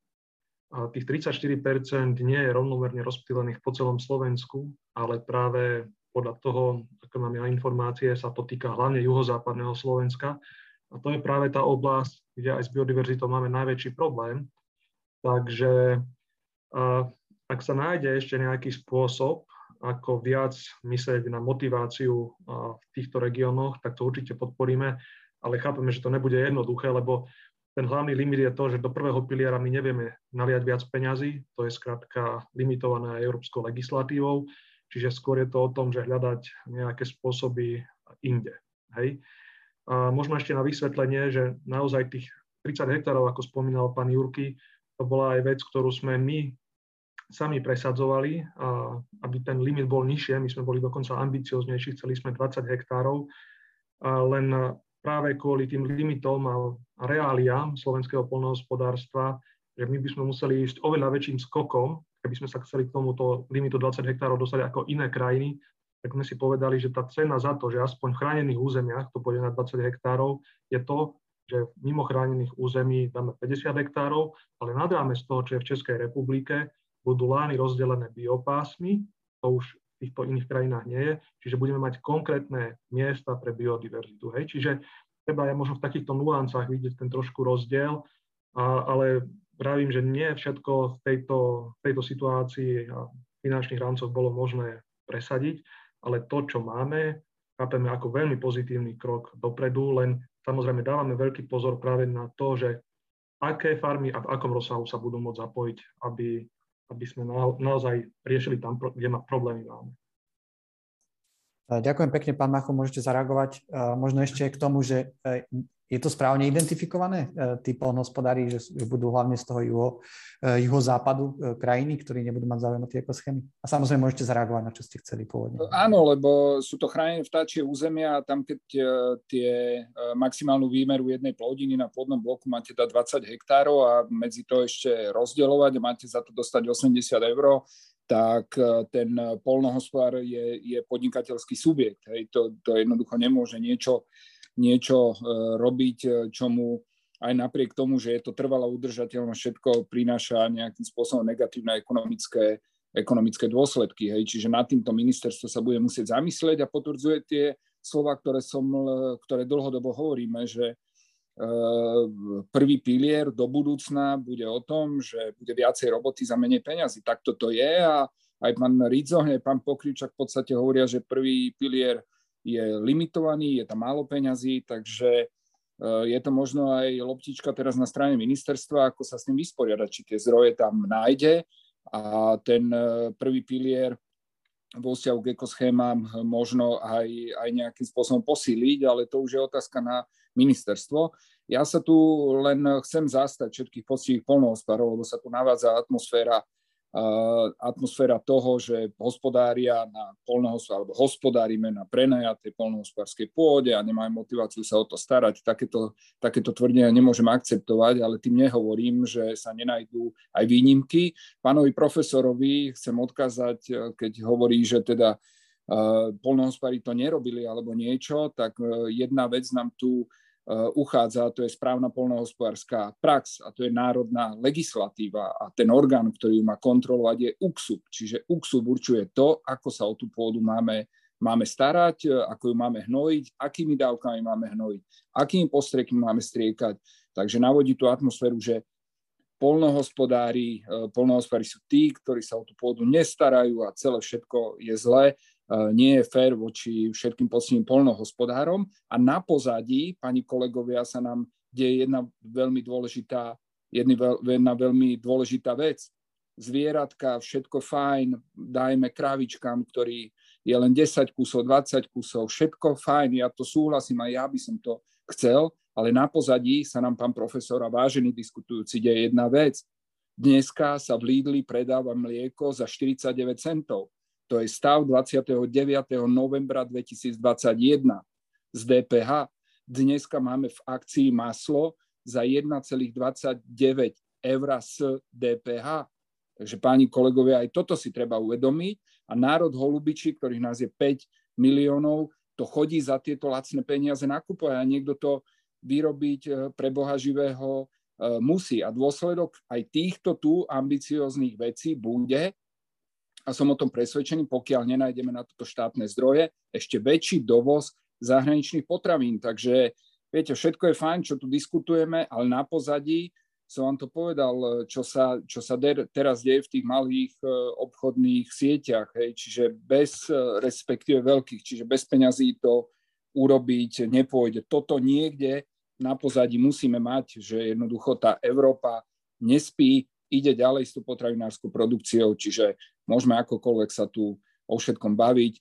A tých 34% nie je rovnomerne rozptýlených po celom Slovensku, ale práve podľa toho, ako mám ja informácie, sa to týka hlavne juhozápadného Slovenska. A to je práve tá oblasť, kde aj s biodiverzitou máme najväčší problém. Takže ak sa nájde ešte nejaký spôsob, ako viac myslieť na motiváciu v týchto regiónoch, tak to určite podporíme ale chápeme, že to nebude jednoduché, lebo ten hlavný limit je to, že do prvého piliera my nevieme naliať viac peňazí, to je skrátka limitované aj európskou legislatívou, čiže skôr je to o tom, že hľadať nejaké spôsoby inde. Hej. A možno ešte na vysvetlenie, že naozaj tých 30 hektárov, ako spomínal pán Jurky, to bola aj vec, ktorú sme my sami presadzovali, aby ten limit bol nižšie. My sme boli dokonca ambicioznejší, chceli sme 20 hektárov, len práve kvôli tým limitom a reáliám slovenského polnohospodárstva, že my by sme museli ísť oveľa väčším skokom, keby sme sa chceli k tomuto limitu 20 hektárov dostať ako iné krajiny, tak sme si povedali, že tá cena za to, že aspoň v chránených územiach, to pôjde na 20 hektárov, je to, že mimo chránených území dáme 50 hektárov, ale nad z toho, čo je v Českej republike, budú lány rozdelené biopásmy, to už týchto iných krajinách nie je. Čiže budeme mať konkrétne miesta pre biodiverzitu. Hej? Čiže treba aj možno v takýchto nuancách vidieť ten trošku rozdiel, a, ale pravím, že nie všetko v tejto, v tejto situácii a finančných rámcoch bolo možné presadiť, ale to, čo máme, chápeme ako veľmi pozitívny krok dopredu, len samozrejme dávame veľký pozor práve na to, že aké farmy a v akom rozsahu sa budú môcť zapojiť, aby, aby sme naozaj riešili tam, kde má problémy máme. Ďakujem pekne, pán Macho, môžete zareagovať. Možno ešte k tomu, že e, je to správne identifikované, e, tí polnohospodári, že budú hlavne z toho juho, e, juhozápadu krajiny, ktorí nebudú mať záujem o tie ekoschémy? A samozrejme môžete zareagovať na čo ste chceli pôvodne. Áno, lebo sú to chránené vtáčie územia a tam, keď tie maximálnu výmeru jednej plodiny na pôdnom bloku máte dať 20 hektárov a medzi to ešte rozdielovať a máte za to dostať 80 eur, tak e, ten polnohospodár je, je podnikateľský subjekt. Hej. To, to jednoducho nemôže niečo, niečo e, robiť, e, čo mu aj napriek tomu, že je to trvalá udržateľnosť, všetko prináša nejakým spôsobom negatívne ekonomické, ekonomické dôsledky. Hej. Čiže nad týmto ministerstvo sa bude musieť zamyslieť a potvrdzuje tie slova, ktoré, som, ktoré dlhodobo hovoríme, že prvý pilier do budúcna bude o tom, že bude viacej roboty za menej peňazí. Tak toto je a aj pán Ridzohne, pán Pokričak v podstate hovoria, že prvý pilier je limitovaný, je tam málo peňazí, takže je to možno aj loptička teraz na strane ministerstva, ako sa s tým vysporiadať, či tie zdroje tam nájde a ten prvý pilier vo vzťahu k ekoschémam možno aj, aj nejakým spôsobom posíliť, ale to už je otázka na ministerstvo. Ja sa tu len chcem zastať všetkých poctivých polnohospodárov, lebo sa tu navádza atmosféra atmosféra toho, že hospodária na polnohospodárstvo, alebo hospodárime na prenajatej polnohospodárskej pôde a nemajú motiváciu sa o to starať. Takéto, takéto tvrdenia nemôžem akceptovať, ale tým nehovorím, že sa nenajdú aj výnimky. Pánovi profesorovi chcem odkázať, keď hovorí, že teda polnohospodári to nerobili alebo niečo, tak e, jedna vec nám tu Eh, uchádza, to je správna polnohospodárska prax a to je národná legislatíva a ten orgán, ktorý ju má kontrolovať je UKSUB, čiže UKSUB určuje to, ako sa o tú pôdu máme, máme starať, eh, ako ju máme hnojiť, akými dávkami máme hnojiť, akými postrekmi máme striekať. Takže navodí tú atmosféru, že polnohospodári, eh, polnohospodári sú tí, ktorí sa o tú pôdu nestarajú a celé všetko je zlé nie je fér voči všetkým poctivým polnohospodárom. A na pozadí, pani kolegovia, sa nám deje jedna veľmi dôležitá, jedna veľmi dôležitá vec. Zvieratka, všetko fajn, dajme kravičkám, ktorý je len 10 kusov, 20 kusov, všetko fajn, ja to súhlasím a ja by som to chcel, ale na pozadí sa nám pán profesor a vážený diskutujúci deje jedna vec. Dneska sa v Lidli predáva mlieko za 49 centov to je stav 29. novembra 2021 z DPH. Dneska máme v akcii maslo za 1,29 eur z DPH. Takže páni kolegovia, aj toto si treba uvedomiť. A národ holubiči, ktorých nás je 5 miliónov, to chodí za tieto lacné peniaze nakupovať a niekto to vyrobiť e, pre Boha živého e, musí. A dôsledok aj týchto tu ambicióznych vecí bude, a som o tom presvedčený, pokiaľ nenájdeme na toto štátne zdroje, ešte väčší dovoz zahraničných potravín. Takže viete, všetko je fajn, čo tu diskutujeme, ale na pozadí som vám to povedal, čo sa, čo sa der, teraz deje v tých malých e, obchodných sieťach, hej, čiže bez, e, respektíve veľkých, čiže bez peňazí to urobiť nepôjde. Toto niekde na pozadí musíme mať, že jednoducho tá Európa nespí, ide ďalej s tú potravinárskou produkciou, čiže môžeme akokoľvek sa tu o všetkom baviť,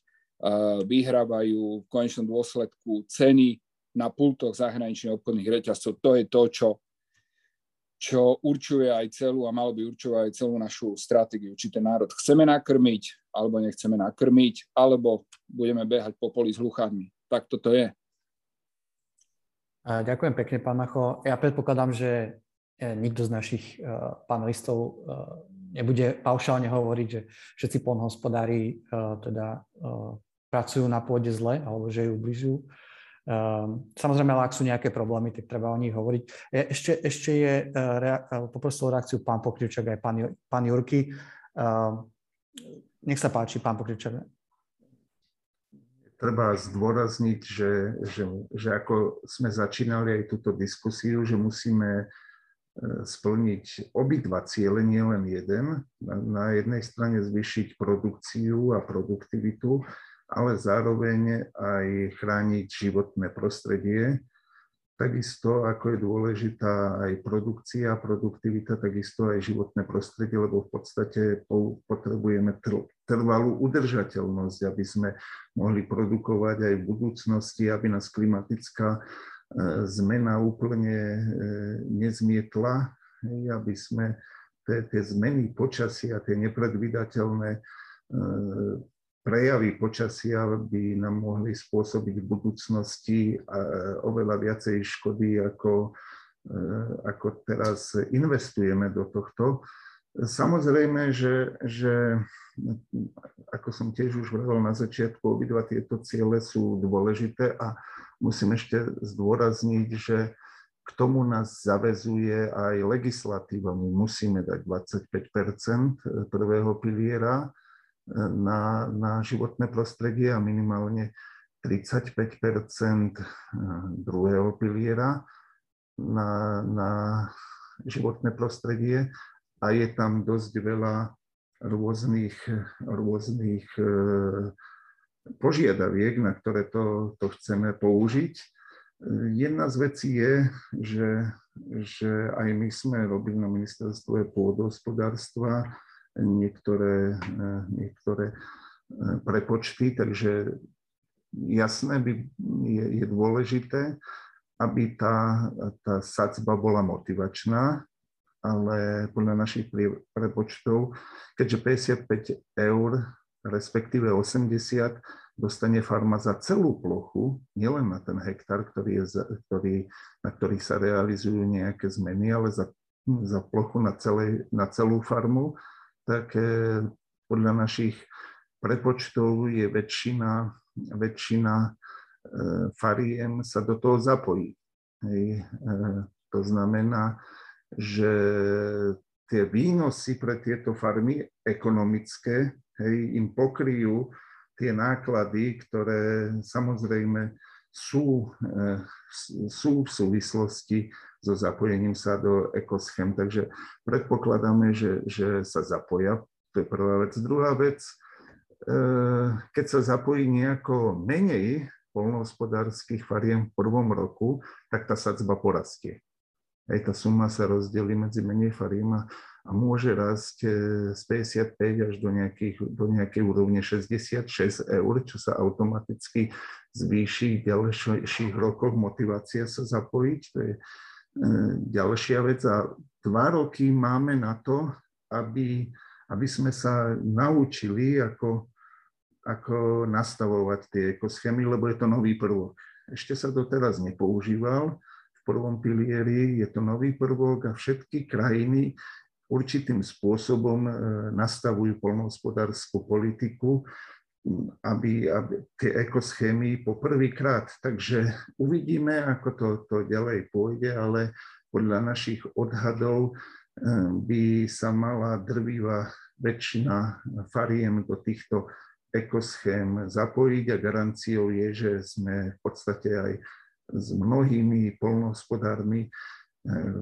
vyhrávajú v konečnom dôsledku ceny na pultoch zahraničných obchodných reťazcov. To je to, čo, čo určuje aj celú a malo by určovať aj celú našu stratégiu. Či ten národ chceme nakrmiť, alebo nechceme nakrmiť, alebo budeme behať po poli s hluchami. Tak toto je. Ďakujem pekne, pán Macho. Ja predpokladám, že E, nikto z našich e, panelistov e, nebude paušálne hovoriť, že všetci polnohospodári teda pracujú na pôde zle alebo že ju ubližujú. Samozrejme, ale ak sú nejaké problémy, tak treba o nich hovoriť. Ešte, ešte je, poprosil reakciu pán Pokričak aj pán, pán Jurky. Nech sa páči, pán Pokričak. Treba zdôrazniť, že, že, že ako sme začínali aj túto diskusiu, že musíme splniť obidva ciele, nie len jeden. Na jednej strane zvyšiť produkciu a produktivitu, ale zároveň aj chrániť životné prostredie. Takisto ako je dôležitá aj produkcia, produktivita, takisto aj životné prostredie, lebo v podstate potrebujeme trvalú udržateľnosť, aby sme mohli produkovať aj v budúcnosti, aby nás klimatická E, zmena úplne e, nezmietla, aby sme tie zmeny počasia, tie nepredvydateľné e, prejavy počasia by nám mohli spôsobiť v budúcnosti oveľa viacej škody, ako, ako teraz investujeme do tohto. Samozrejme, že, že ako som tiež už vravel na začiatku, obidva tieto ciele sú dôležité a musím ešte zdôrazniť, že k tomu nás zavezuje aj legislatíva. My musíme dať 25% prvého piliera na, na životné prostredie a minimálne 35 eh, druhého piliera na, na životné prostredie a je tam dosť veľa rôznych, rôznych eh, požiadaviek, na ktoré to, to chceme použiť. Jedna z vecí je, že, že aj my sme robili na ministerstve pôdohospodárstva niektoré, niektoré prepočty, takže jasné by, je, je dôležité, aby tá, tá sadzba bola motivačná, ale podľa našich prepočtov, keďže 55 eur, respektíve 80, dostane farma za celú plochu, nielen na ten hektár, ktorý je, ktorý, na ktorý sa realizujú nejaké zmeny, ale za, za plochu na, celej, na celú farmu, tak eh, podľa našich prepočtov je väčšina, väčšina eh, fariem sa do toho zapojí. Hej. Eh, to znamená, že tie výnosy pre tieto farmy ekonomické hej, im pokryjú tie náklady, ktoré samozrejme sú, eh, sú v súvislosti so zapojením sa do ekoschém. Takže predpokladáme, že, že sa zapoja. To je prvá vec. Druhá vec, eh, keď sa zapojí nejako menej polnohospodárských fariem v prvom roku, tak tá sadzba porastie. Aj tá suma sa rozdelí medzi menej fariem a, a môže rásť e, z 55 až do, nejakých, do nejakej úrovne 66 eur, čo sa automaticky zvýši v ďalších rokoch motivácia sa zapojiť. To je e, ďalšia vec. A dva roky máme na to, aby, aby sme sa naučili, ako, ako nastavovať tie ekoschémy, lebo je to nový prvok. Ešte sa doteraz nepoužíval prvom pilieri, je to nový prvok a všetky krajiny určitým spôsobom e, nastavujú polnohospodárskú politiku, aby, aby tie ekoschémy poprvýkrát. Takže uvidíme, ako to, to ďalej pôjde, ale podľa našich odhadov e, by sa mala drvivá väčšina fariem do týchto ekoschém zapojiť a garanciou je, že sme v podstate aj s mnohými polnohospodármi eh,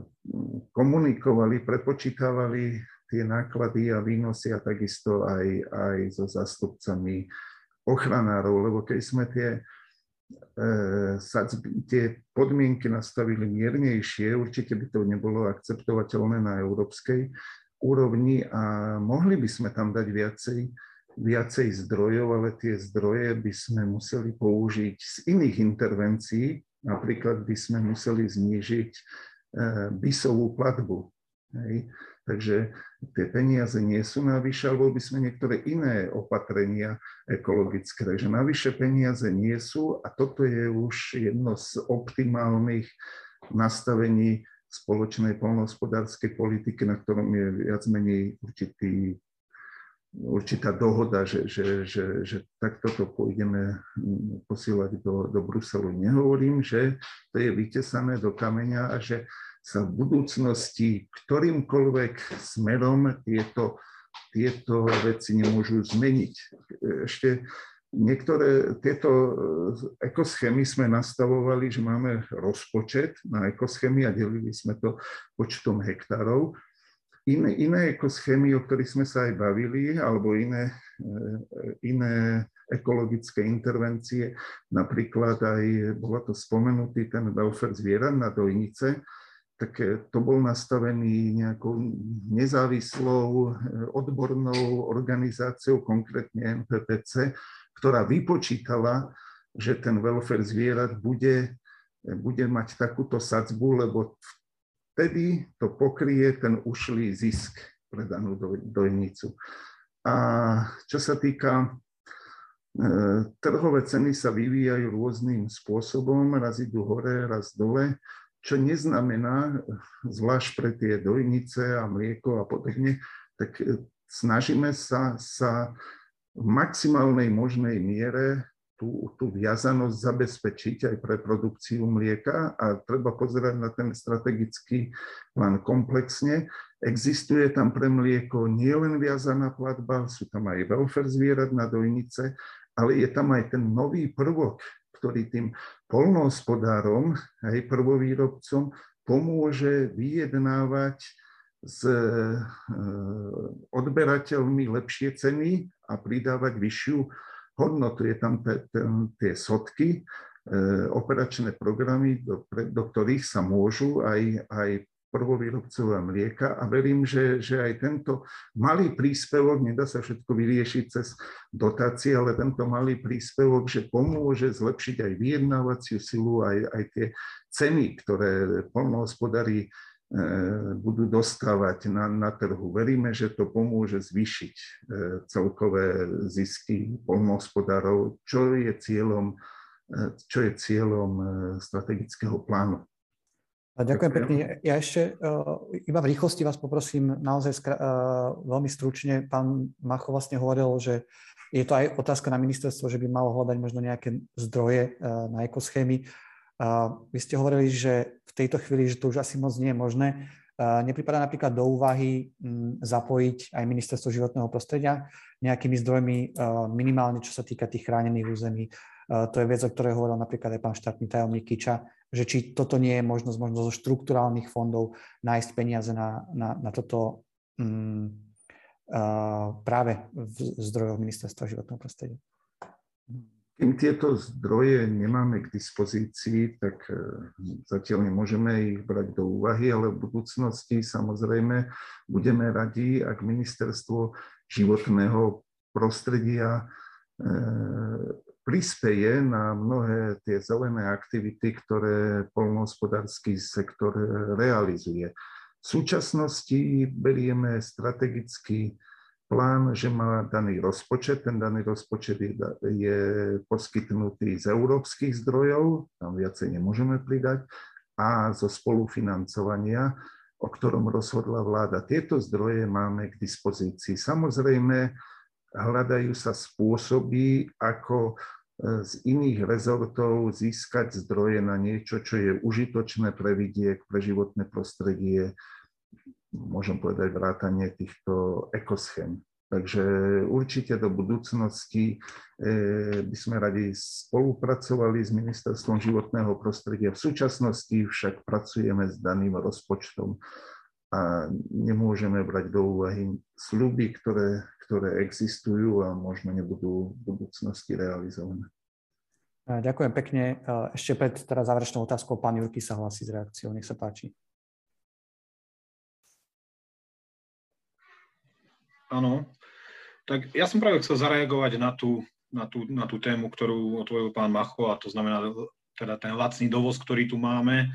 komunikovali, prepočítavali tie náklady a výnosy a takisto aj, aj so zastupcami ochranárov, lebo keď sme tie, e, tie podmienky nastavili miernejšie, určite by to nebolo akceptovateľné na európskej úrovni a mohli by sme tam dať viacej viacej zdrojov, ale tie zdroje by sme museli použiť z iných intervencií, Napríklad by sme museli znížiť eh, bisovú platbu. Hej. Takže tie peniaze nie sú navyše, alebo by sme niektoré iné opatrenia ekologické. Takže navyše peniaze nie sú a toto je už jedno z optimálnych nastavení spoločnej polnohospodárskej politiky, na ktorom je viac menej určitý určitá dohoda, že, že, že, že takto to pôjdeme posielať do, do Bruselu. Nehovorím, že to je vytesané do kameňa a že sa v budúcnosti ktorýmkoľvek smerom tieto, tieto veci nemôžu zmeniť. Ešte niektoré tieto ekoschémy sme nastavovali, že máme rozpočet na ekoschémy a delili sme to počtom hektárov iné, iné ekoschémy, o ktorých sme sa aj bavili, alebo iné, eh, iné ekologické intervencie, napríklad aj, bolo to spomenutý ten welfare zvierat na dojnice, tak eh, to bol nastavený nejakou nezávislou eh, odbornou organizáciou, konkrétne MPPC, ktorá vypočítala, že ten welfare zvierat bude, bude mať takúto sadzbu, lebo v vtedy to pokrie ten ušlý zisk pre danú dojnicu. A čo sa týka e, trhové ceny sa vyvíjajú rôznym spôsobom, raz idú hore, raz dole, čo neznamená, zvlášť pre tie dojnice a mlieko a podobne, tak e, snažíme sa, sa v maximálnej možnej miere tú, tú viazanosť zabezpečiť aj pre produkciu mlieka a treba pozerať na ten strategický plán komplexne. Existuje tam pre mlieko nielen viazaná platba, sú tam aj welfare zvierat na dojnice, ale je tam aj ten nový prvok, ktorý tým polnohospodárom, aj prvovýrobcom pomôže vyjednávať s e, odberateľmi lepšie ceny a pridávať vyššiu hodnotu, je tam tie sotky, operačné programy, do, do ktorých sa môžu aj, aj prvovýrobcovia mlieka. A verím, že, že aj tento malý príspevok, nedá sa všetko vyriešiť cez dotácie, ale tento malý príspevok, že pomôže zlepšiť aj vyjednávaciu silu, aj, aj tie ceny, ktoré polnohospodári e, budú dostávať na, na trhu. Veríme, že to pomôže zvýšiť e, celkové zisky polnohospodárov, čo je cieľom, e, čo je cieľom strategického plánu. Ďakujem pekne. Ja ešte uh, iba v rýchlosti vás poprosím naozaj skra- uh, veľmi stručne. Pán Macho vlastne hovoril, že je to aj otázka na ministerstvo, že by malo hľadať možno nejaké zdroje uh, na ekoschémy. Vy ste hovorili, že v tejto chvíli, že to už asi moc nie je možné. Nepripadá napríklad do úvahy um, zapojiť aj ministerstvo životného prostredia nejakými zdrojmi uh, minimálne, čo sa týka tých chránených území. Uh, to je vec, o ktorej hovoril napríklad aj pán štátny tajomník Kiča, že či toto nie je možnosť možno zo štruktúrálnych fondov nájsť peniaze na, na, na toto um, uh, práve v zdrojoch ministerstva životného prostredia. Kým tieto zdroje nemáme k dispozícii, tak e, zatiaľ nemôžeme ich brať do úvahy, ale v budúcnosti samozrejme budeme radi, ak ministerstvo životného prostredia e, prispeje na mnohé tie zelené aktivity, ktoré polnohospodársky sektor realizuje. V súčasnosti berieme strategický plán, že má daný rozpočet. Ten daný rozpočet je, je poskytnutý z európskych zdrojov, tam viacej nemôžeme pridať, a zo spolufinancovania, o ktorom rozhodla vláda. Tieto zdroje máme k dispozícii. Samozrejme, hľadajú sa spôsoby, ako z iných rezortov získať zdroje na niečo, čo je užitočné pre vidiek, pre životné prostredie, môžem povedať vrátanie týchto ekoschém. Takže určite do budúcnosti eh, by sme radi spolupracovali s Ministerstvom životného prostredia. V súčasnosti však pracujeme s daným rozpočtom a nemôžeme brať do úvahy sluby, ktoré, ktoré existujú a možno nebudú v budúcnosti realizované. Ďakujem pekne. Ešte pred teda záverečnou otázkou pán Jurky sa hlasí s reakciou. Nech sa páči. Áno. Tak ja som práve chcel zareagovať na tú, na tú, na tú tému, ktorú otvoril pán Macho, a to znamená teda ten lacný dovoz, ktorý tu máme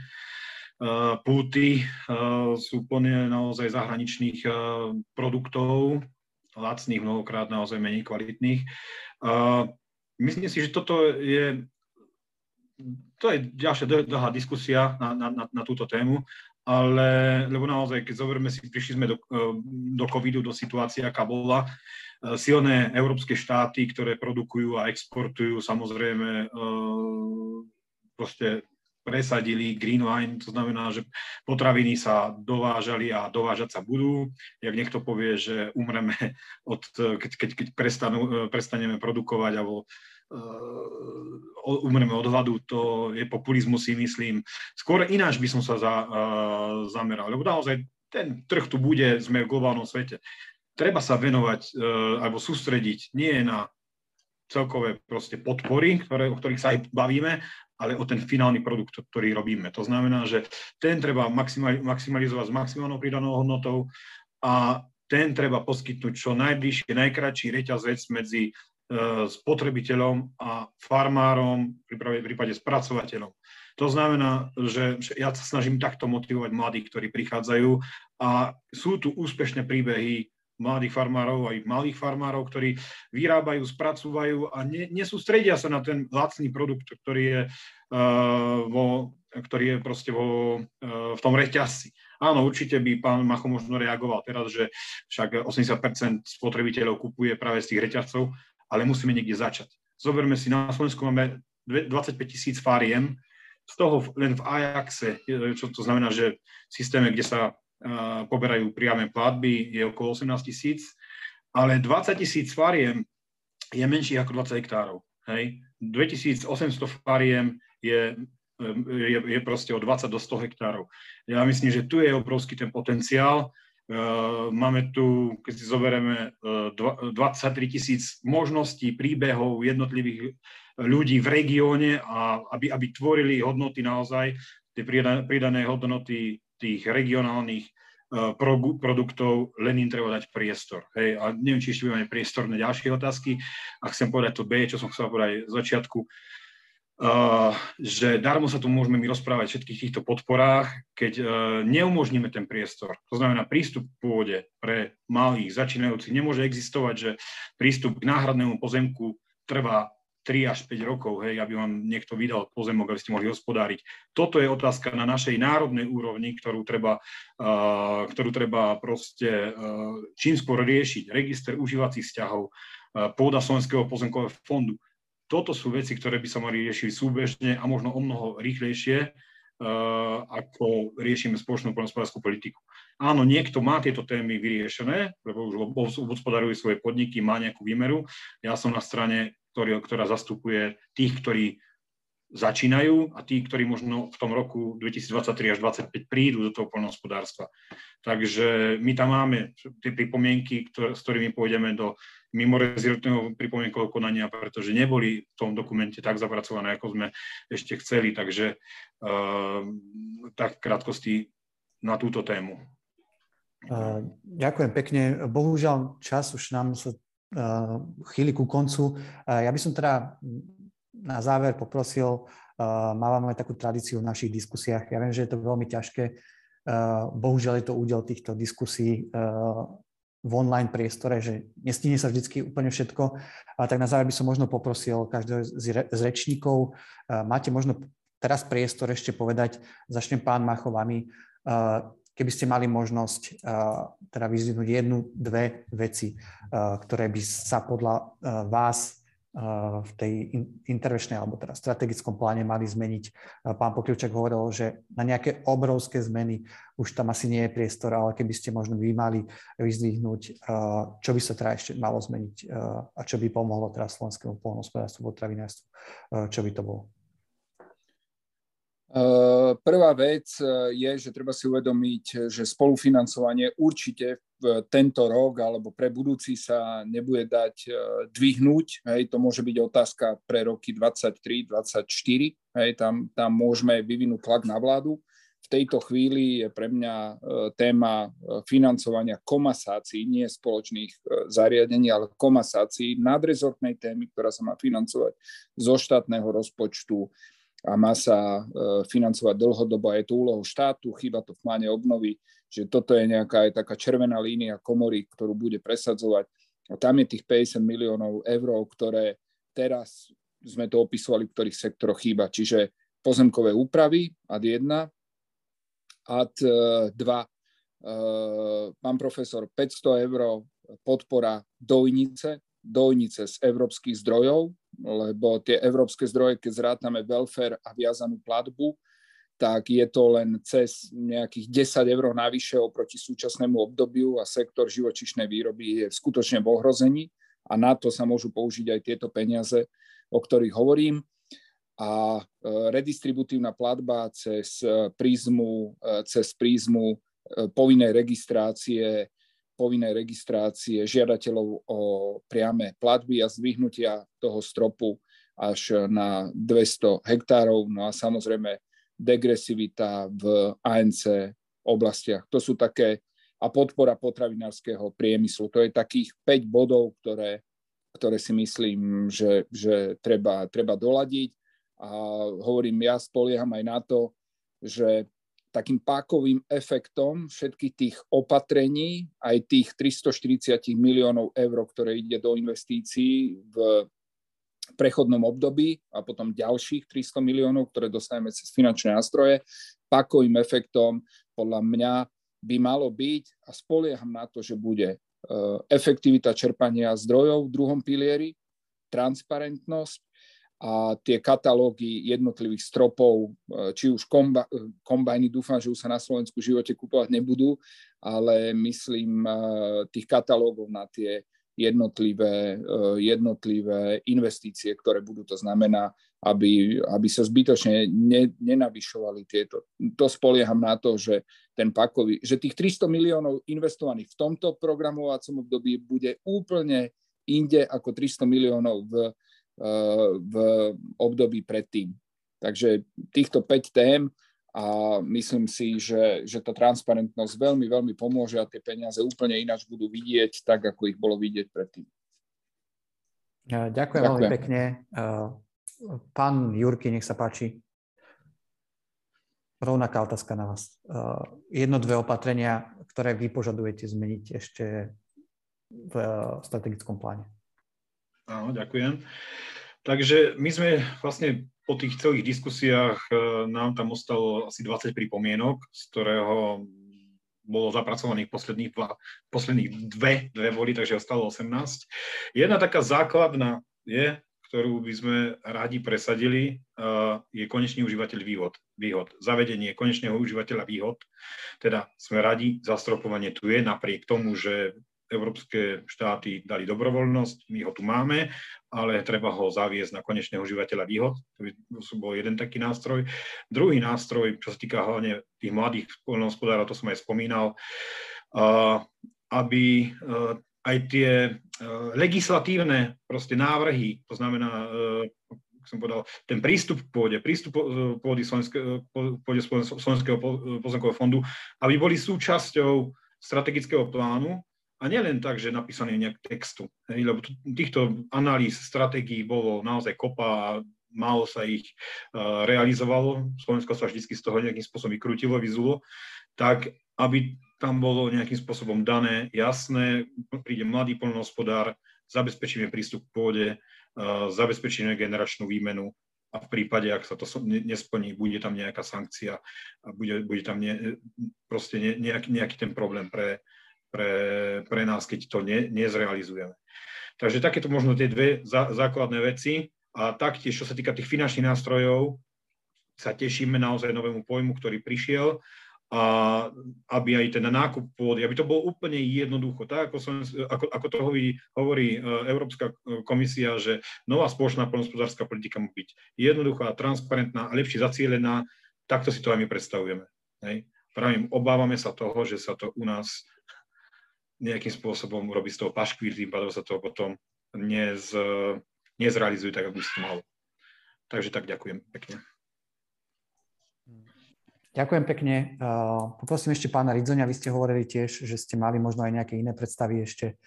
púty sú plne naozaj zahraničných produktov, lacných, mnohokrát naozaj menej kvalitných. Myslím si, že toto je, to je ďalšia dlhá diskusia na, na, na, na túto tému, ale lebo naozaj, keď zoberieme si, prišli sme do, do covidu, do situácie, aká bola, silné európske štáty, ktoré produkujú a exportujú samozrejme proste presadili green line, to znamená, že potraviny sa dovážali a dovážať sa budú. Jak niekto povie, že umreme, od, keď, keď, keď prestanú, prestaneme produkovať alebo uh, umreme od hladu, to je populizmus, si myslím. Skôr ináč by som sa za, uh, zameral, lebo naozaj ten trh tu bude, sme v globálnom svete. Treba sa venovať uh, alebo sústrediť nie na celkové proste podpory, ktoré, o ktorých sa aj bavíme, ale o ten finálny produkt, ktorý robíme. To znamená, že ten treba maximalizovať s maximálnou pridanou hodnotou a ten treba poskytnúť čo najbližšie, najkračší reťazec medzi spotrebiteľom a farmárom, v prípade spracovateľom. To znamená, že ja sa snažím takto motivovať mladých, ktorí prichádzajú a sú tu úspešné príbehy mladých farmárov, aj malých farmárov, ktorí vyrábajú, spracúvajú a ne, nesústredia sa na ten lacný produkt, ktorý je, uh, vo, ktorý je proste vo, uh, v tom reťazci. Áno, určite by pán Macho možno reagoval teraz, že však 80% spotrebiteľov kupuje práve z tých reťazcov, ale musíme niekde začať. Zoberme si, na Slovensku máme 25 tisíc fariem, z toho len v Ajaxe, čo to znamená, že v systéme, kde sa poberajú priame platby, je okolo 18 tisíc, ale 20 tisíc fariem je menších ako 20 hektárov. Hej. 2800 fariem je, je, je proste od 20 do 100 hektárov. Ja myslím, že tu je obrovský ten potenciál Máme tu, keď si zoberieme, 23 tisíc možností, príbehov jednotlivých ľudí v regióne, a aby, aby tvorili hodnoty naozaj, tie pridané hodnoty tých regionálnych produktov, len im treba dať priestor. Hej. A neviem, či ešte budeme priestor na ďalšie otázky. A chcem povedať to B, čo som chcel povedať z začiatku, uh, že darmo sa tu môžeme my rozprávať o všetkých týchto podporách, keď uh, neumožníme ten priestor. To znamená, prístup k pôde pre malých začínajúcich nemôže existovať, že prístup k náhradnému pozemku trvá 3 až 5 rokov, hej, aby vám niekto vydal pozemok, aby ste mohli hospodáriť. Toto je otázka na našej národnej úrovni, ktorú treba, uh, ktorú treba proste čím skôr riešiť. Register užívacích vzťahov, pôda Slovenského pozemkového fondu. Toto sú veci, ktoré by sa mali riešiť súbežne a možno o mnoho rýchlejšie, uh, ako riešime spoločnú poľnohospodárskú politiku. Áno, niekto má tieto témy vyriešené, lebo už hospodaruje svoje podniky, má nejakú výmeru. Ja som na strane ktorý, ktorá zastupuje tých, ktorí začínajú a tí, ktorí možno v tom roku 2023 až 2025 prídu do toho poľnohospodárstva. Takže my tam máme tie pripomienky, ktoré, s ktorými pôjdeme do mimorezidentného pripomienkového konania, pretože neboli v tom dokumente tak zapracované, ako sme ešte chceli. Takže uh, tak krátkosti na túto tému. Uh, ďakujem pekne. Bohužiaľ, čas už nám sa Eh, chýli ku koncu. Ja by som teda na záver poprosil, máme takú tradíciu v našich diskusiách. Ja viem, že je to veľmi ťažké. Bohužiaľ je to údel týchto diskusí v online priestore, že nestíne sa vždy úplne všetko. A tak na záver by som možno poprosil každého z rečníkov, máte možno teraz priestor ešte povedať, začnem pán Macho vami, keby ste mali možnosť uh, teda vyzvihnúť jednu, dve veci, ktoré by sa podľa vás v tej intervenčnej alebo teda strategickom pláne mali zmeniť. Pán Pokrievčak hovoril, že na nejaké obrovské zmeny už tam asi nie je priestor, ale keby ste možno vy mali vyzdvihnúť, čo by sa teda ešte malo zmeniť a čo by pomohlo teraz slovenskému polnohospodárstvu, potravinárstvu, čo by to bolo? Eh, prvá vec eh, je, že treba si uvedomiť, že spolufinancovanie určite v tento rok alebo pre budúci sa nebude dať eh, dvihnúť. Hej, to môže byť otázka pre roky 23, 24. Hej, tam, tam môžeme vyvinúť tlak na vládu. V tejto chvíli je pre mňa téma financovania komasácií, nie spoločných zariadení, ale komasácií nadrezortnej témy, ktorá sa má financovať zo štátneho rozpočtu a má sa e, financovať dlhodobo a je to úlohou štátu, chyba to v pláne obnovy, že toto je nejaká aj taká červená línia komory, ktorú bude presadzovať. A tam je tých 50 miliónov eur, ktoré teraz sme to opisovali, v ktorých sektoroch chýba. Čiže pozemkové úpravy, ad 1, ad 2, e, e, pán profesor, 500 eur podpora dojnice, dojnice z európskych zdrojov, lebo tie európske zdroje, keď zrátame welfare a viazanú platbu, tak je to len cez nejakých 10 eur navyše oproti súčasnému obdobiu a sektor živočišnej výroby je skutočne v ohrození a na to sa môžu použiť aj tieto peniaze, o ktorých hovorím. A e, redistributívna platba cez prízmu, e, cez prízmu e, povinnej registrácie povinnej registrácie žiadateľov o priame platby a zdvihnutia toho stropu až na 200 hektárov. No a samozrejme degresivita v ANC oblastiach. To sú také a podpora potravinárskeho priemyslu. To je takých 5 bodov, ktoré, ktoré si myslím, že, že treba, treba doladiť. A hovorím, ja spolieham aj na to, že takým pákovým efektom všetkých tých opatrení, aj tých 340 miliónov eur, ktoré ide do investícií v prechodnom období a potom ďalších 300 miliónov, ktoré dostaneme cez finančné nástroje, pákovým efektom podľa mňa by malo byť a spolieham na to, že bude e, efektivita čerpania zdrojov v druhom pilieri, transparentnosť a tie katalógy jednotlivých stropov, e, či už komba, e, kombajny, dúfam, že už sa na Slovensku v živote kupovať nebudú, ale myslím e, tých katalógov na tie jednotlivé, jednotlivé investície, ktoré budú. To znamená aby, aby sa zbytočne ne, nenavyšovali tieto. To spolieham na to, že ten pakový, že tých 300 miliónov investovaných v tomto programovacom období bude úplne inde ako 300 miliónov v, v období predtým. Takže týchto 5 tém a myslím si, že, že tá transparentnosť veľmi, veľmi pomôže a tie peniaze úplne ináč budú vidieť tak, ako ich bolo vidieť predtým. Ďakujem, Ďakujem. veľmi pekne. Eh, pán Jurky, nech sa páči. Rovnaká otázka na vás. Eh, jedno, dve opatrenia, ktoré vy požadujete zmeniť ešte v strategickom pláne. Áno, ďakujem. Takže my sme vlastne po tých celých diskusiách e, nám tam ostalo asi 20 pripomienok, z ktorého bolo zapracovaných posledných, dva, posledných dve, dve boli, takže ostalo 18. Jedna taká základná je, ktorú by sme radi presadili, e, je konečný užívateľ výhod. výhod. Zavedenie konečného užívateľa výhod. Teda sme radi, zastropovanie tu je, napriek tomu, že Európske štáty dali dobrovoľnosť, my ho tu máme, ale treba ho zaviesť na konečného užívateľa výhod. To by bol jeden taký nástroj. Druhý nástroj, čo sa týka hlavne tých mladých poľnohospodárov, to som aj spomínal, aby aj tie legislatívne proste návrhy, to znamená, ako som povedal, ten prístup k pôde, prístup pôde Slovenského pozemkového fondu, aby boli súčasťou strategického plánu a nielen tak, že napísaný nejak textu, lebo týchto analýz, stratégií bolo naozaj kopa a málo sa ich uh, realizovalo. Slovensko sa vždy z toho nejakým spôsobom vykrutilo, vyzulo, tak aby tam bolo nejakým spôsobom dané, jasné, príde mladý poľnohospodár, zabezpečíme prístup k pôde, uh, zabezpečíme generačnú výmenu a v prípade, ak sa to nesplní, bude tam nejaká sankcia a bude, bude tam ne, proste ne, nejaký, nejaký ten problém pre, pre, pre nás, keď to ne, nezrealizujeme. Takže takéto možno tie dve zá, základné veci a taktiež, čo sa týka tých finančných nástrojov, sa tešíme naozaj novému pojmu, ktorý prišiel a aby aj ten nákup pôdy, aby to bolo úplne jednoducho, tak ako, som, ako, ako to hovorí, hovorí e, Európska komisia, že nová spoločná poľnohospodárska politika má byť jednoduchá, transparentná a lepšie zacielená, takto si to aj my predstavujeme. Hej. Pravím, obávame sa toho, že sa to u nás nejakým spôsobom robí z toho paškvír, tým pádom sa to potom nez, nezrealizuje tak, ako by sa to malo. Takže tak ďakujem pekne. Ďakujem pekne. Poprosím ešte pána Ridzoňa, vy ste hovorili tiež, že ste mali možno aj nejaké iné predstavy ešte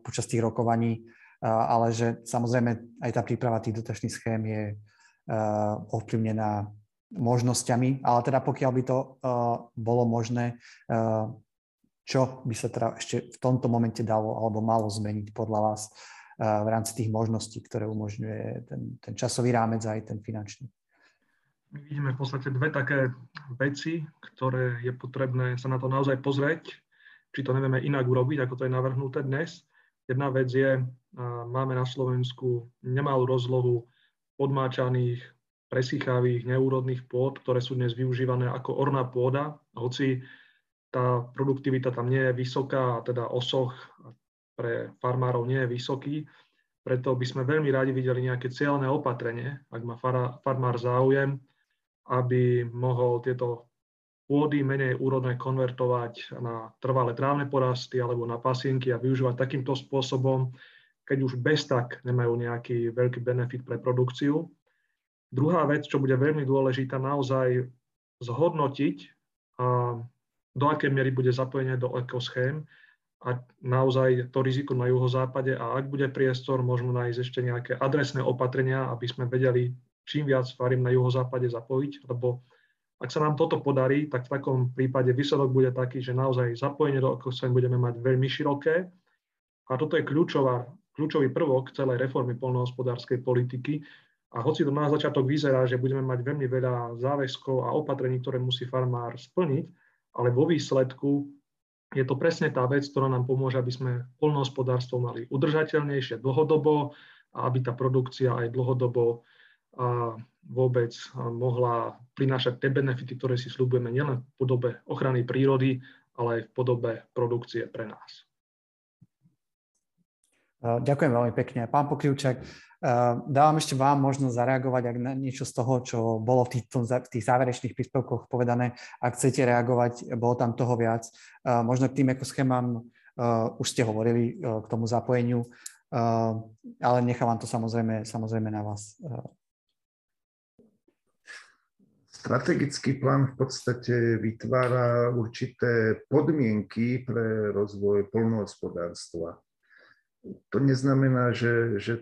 počas tých rokovaní, ale že samozrejme aj tá príprava tých dotačných schém je ovplyvnená možnosťami, ale teda pokiaľ by to bolo možné, čo by sa teda ešte v tomto momente dalo alebo malo zmeniť podľa vás eh, v rámci tých možností, ktoré umožňuje ten, ten časový rámec aj ten finančný? My vidíme v podstate dve také veci, ktoré je potrebné sa na to naozaj pozrieť, či to nevieme inak urobiť, ako to je navrhnuté dnes. Jedna vec je, máme na Slovensku nemalú rozlohu podmáčaných, presýchavých, neúrodných pôd, ktoré sú dnes využívané ako orná pôda, hoci tá produktivita tam nie je vysoká a teda osoch pre farmárov nie je vysoký. Preto by sme veľmi radi videli nejaké cieľné opatrenie, ak má farmár záujem, aby mohol tieto pôdy menej úrodné konvertovať na trvalé trávne porasty alebo na pasienky a využívať takýmto spôsobom, keď už bez tak nemajú nejaký veľký benefit pre produkciu. Druhá vec, čo bude veľmi dôležitá, naozaj zhodnotiť do akej miery bude zapojenie do ekoschém a naozaj to riziko na juhozápade a ak bude priestor, možno nájsť ešte nejaké adresné opatrenia, aby sme vedeli čím viac farím na juhozápade zapojiť, lebo ak sa nám toto podarí, tak v takom prípade výsledok bude taký, že naozaj zapojenie do ekoschém budeme mať veľmi široké. A toto je kľúčová, kľúčový prvok celej reformy polnohospodárskej politiky, a hoci to na začiatok vyzerá, že budeme mať veľmi veľa záväzkov a opatrení, ktoré musí farmár splniť, ale vo výsledku je to presne tá vec, ktorá nám pomôže, aby sme polnohospodárstvo mali udržateľnejšie dlhodobo a aby tá produkcia aj dlhodobo a vôbec mohla prinášať tie benefity, ktoré si slúbujeme nielen v podobe ochrany prírody, ale aj v podobe produkcie pre nás. Ďakujem veľmi pekne. Pán Pokrivčak, dávam ešte vám možnosť zareagovať, ak na niečo z toho, čo bolo v tých, v tých záverečných príspevkoch povedané. Ak chcete reagovať, bolo tam toho viac. Možno k tým ekoschémám už ste hovorili k tomu zapojeniu, ale nechávam to samozrejme, samozrejme na vás. Strategický plán v podstate vytvára určité podmienky pre rozvoj polnohospodárstva to neznamená, že, že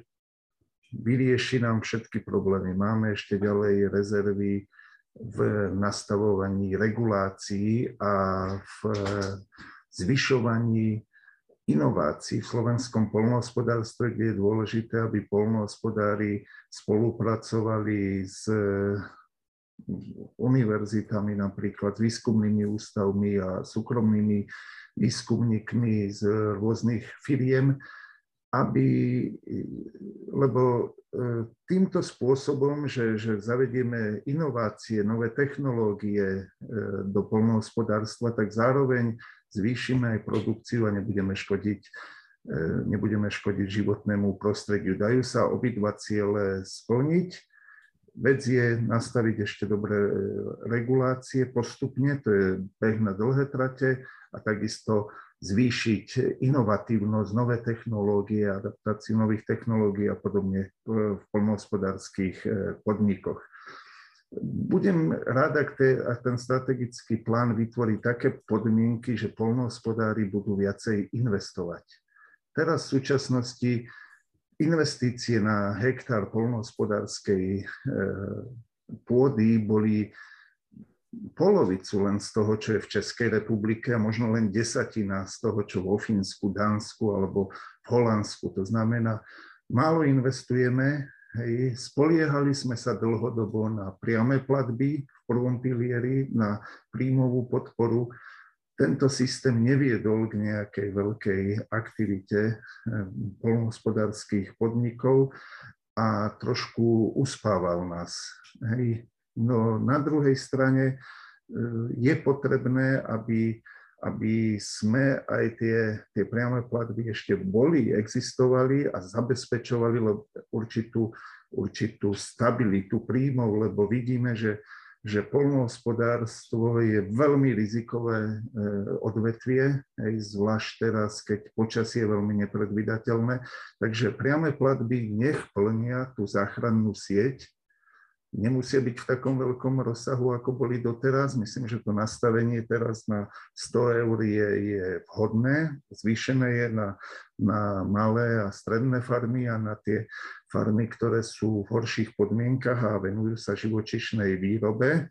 vyrieši nám všetky problémy. Máme ešte ďalej rezervy v nastavovaní regulácií a v zvyšovaní inovácií v slovenskom polnohospodárstve, kde je dôležité, aby polnohospodári spolupracovali s univerzitami, napríklad s výskumnými ústavmi a súkromnými výskumníkmi z rôznych firiem, aby, lebo e, týmto spôsobom, že, že zavedieme inovácie, nové technológie e, do polnohospodárstva, tak zároveň zvýšime aj produkciu a nebudeme škodiť, e, nebudeme škodiť životnému prostrediu. Dajú sa obidva ciele splniť. Vec je nastaviť ešte dobré regulácie postupne, to je beh na dlhé trate a takisto zvýšiť inovatívnosť, nové technológie, adaptáciu nových technológií a podobne v polnohospodárských e, podnikoch. Budem rád, ak, te, ak ten strategický plán vytvorí také podmienky, že polnohospodári budú viacej investovať. Teraz v súčasnosti investície na hektár polnohospodárskej e, pôdy boli polovicu len z toho, čo je v Českej republike a možno len desatina z toho, čo vo Fínsku, Dánsku alebo v Holandsku. To znamená, málo investujeme, hej, spoliehali sme sa dlhodobo na priame platby v prvom pilieri, na príjmovú podporu. Tento systém neviedol k nejakej veľkej aktivite eh, polnohospodárských podnikov a trošku uspával nás. Hej. No na druhej strane e, je potrebné, aby, aby sme aj tie, tie priame platby ešte boli, existovali a zabezpečovali určitú, určitú stabilitu príjmov, lebo vidíme, že, že polnohospodárstvo je veľmi rizikové e, odvetvie, zvlášť teraz, keď počasie je veľmi nepredvydateľné. Takže priame platby nech plnia tú záchrannú sieť, nemusia byť v takom veľkom rozsahu, ako boli doteraz. Myslím, že to nastavenie teraz na 100 eur je, je vhodné. Zvýšené je na, na malé a stredné farmy a na tie farmy, ktoré sú v horších podmienkach a venujú sa živočišnej výrobe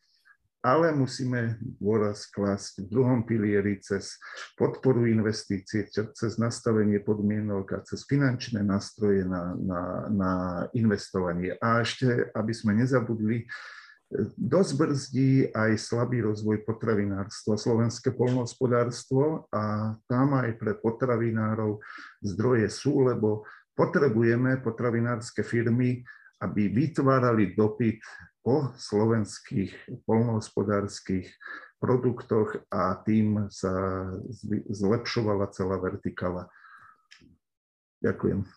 ale musíme dôraz klásť v druhom pilieri cez podporu investície, cez nastavenie podmienok a cez finančné nástroje na, na, na investovanie. A ešte, aby sme nezabudli, dosť brzdí aj slabý rozvoj potravinárstva, slovenské polnohospodárstvo a tam aj pre potravinárov zdroje sú, lebo potrebujeme potravinárske firmy, aby vytvárali dopyt po slovenských polnohospodárskych produktoch a tým sa zlepšovala celá vertikala. Ďakujem.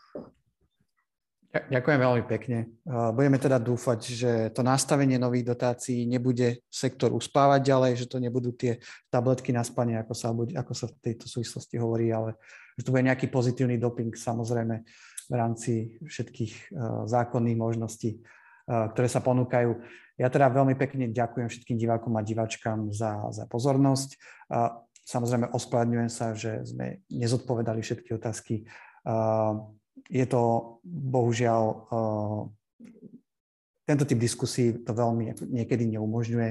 Ďakujem veľmi pekne. Budeme teda dúfať, že to nastavenie nových dotácií nebude sektor uspávať ďalej, že to nebudú tie tabletky na spanie, ako sa, ako sa v tejto súvislosti hovorí, ale že to bude nejaký pozitívny doping samozrejme v rámci všetkých zákonných možností ktoré sa ponúkajú. Ja teda veľmi pekne ďakujem všetkým divákom a diváčkam za, za pozornosť. Samozrejme ospravedlňujem sa, že sme nezodpovedali všetky otázky. Je to bohužiaľ tento typ diskusí to veľmi niekedy neumožňuje.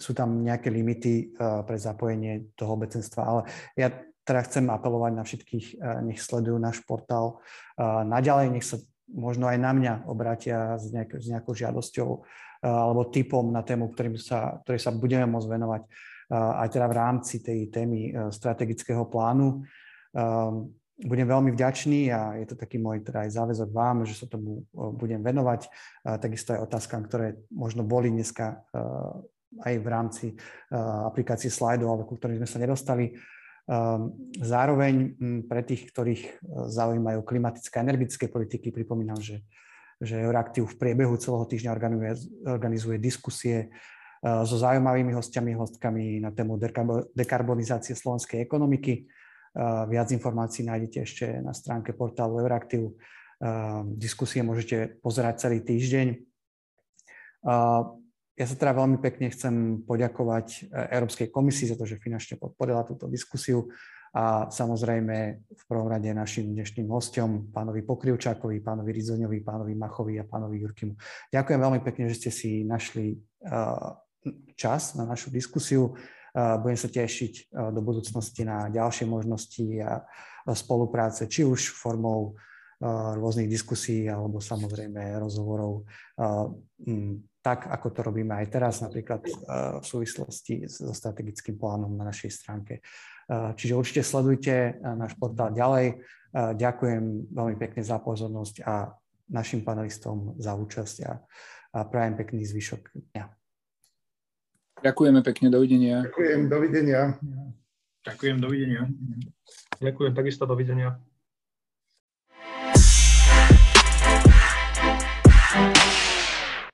Sú tam nejaké limity pre zapojenie toho obecenstva, ale ja teda chcem apelovať na všetkých, nech sledujú náš portál. Naďalej nech sa možno aj na mňa obrátia s, nejak, s nejakou žiadosťou uh, alebo typom na tému, ktorým sa, ktorej sa budeme môcť venovať aj teda v rámci tej témy strategického plánu. Budem veľmi vďačný a je to taký môj teda aj záväzok vám, že sa tomu budem venovať. Takisto aj otázkam, ktoré možno boli dneska aj v rámci aplikácie slajdov, ale ku ktorým sme sa nedostali. Zároveň pre tých, ktorých zaujímajú klimatické a energetické politiky, pripomínam, že, že Euraktiv v priebehu celého týždňa organizuje, organizuje diskusie so zaujímavými hostiami, hostkami na tému dekarbonizácie slovenskej ekonomiky. Viac informácií nájdete ešte na stránke portálu Euraktiv. Diskusie môžete pozerať celý týždeň. Ja sa teda veľmi pekne chcem poďakovať e, Európskej komisii za to, že finančne podporila túto diskusiu a samozrejme v prvom rade našim dnešným hostom, pánovi Pokrivčákovi, pánovi Rizoňovi, pánovi Machovi a pánovi Jurkimu. Ďakujem veľmi pekne, že ste si našli e, čas na našu diskusiu. E, budem sa tešiť do budúcnosti na ďalšie možnosti a spolupráce, či už formou rôznych diskusí alebo samozrejme rozhovorov tak, ako to robíme aj teraz, napríklad eh, v súvislosti so strategickým plánom na našej stránke. Eh, čiže určite sledujte eh, náš portál ďalej. Ďakujem veľmi pekne za pozornosť a našim panelistom za účasť a, prajem pekný zvyšok dňa. Ďakujeme pekne, dovidenia. Ďakujem, dovidenia. Ďakujem, dovidenia. Ďakujem, takisto dovidenia.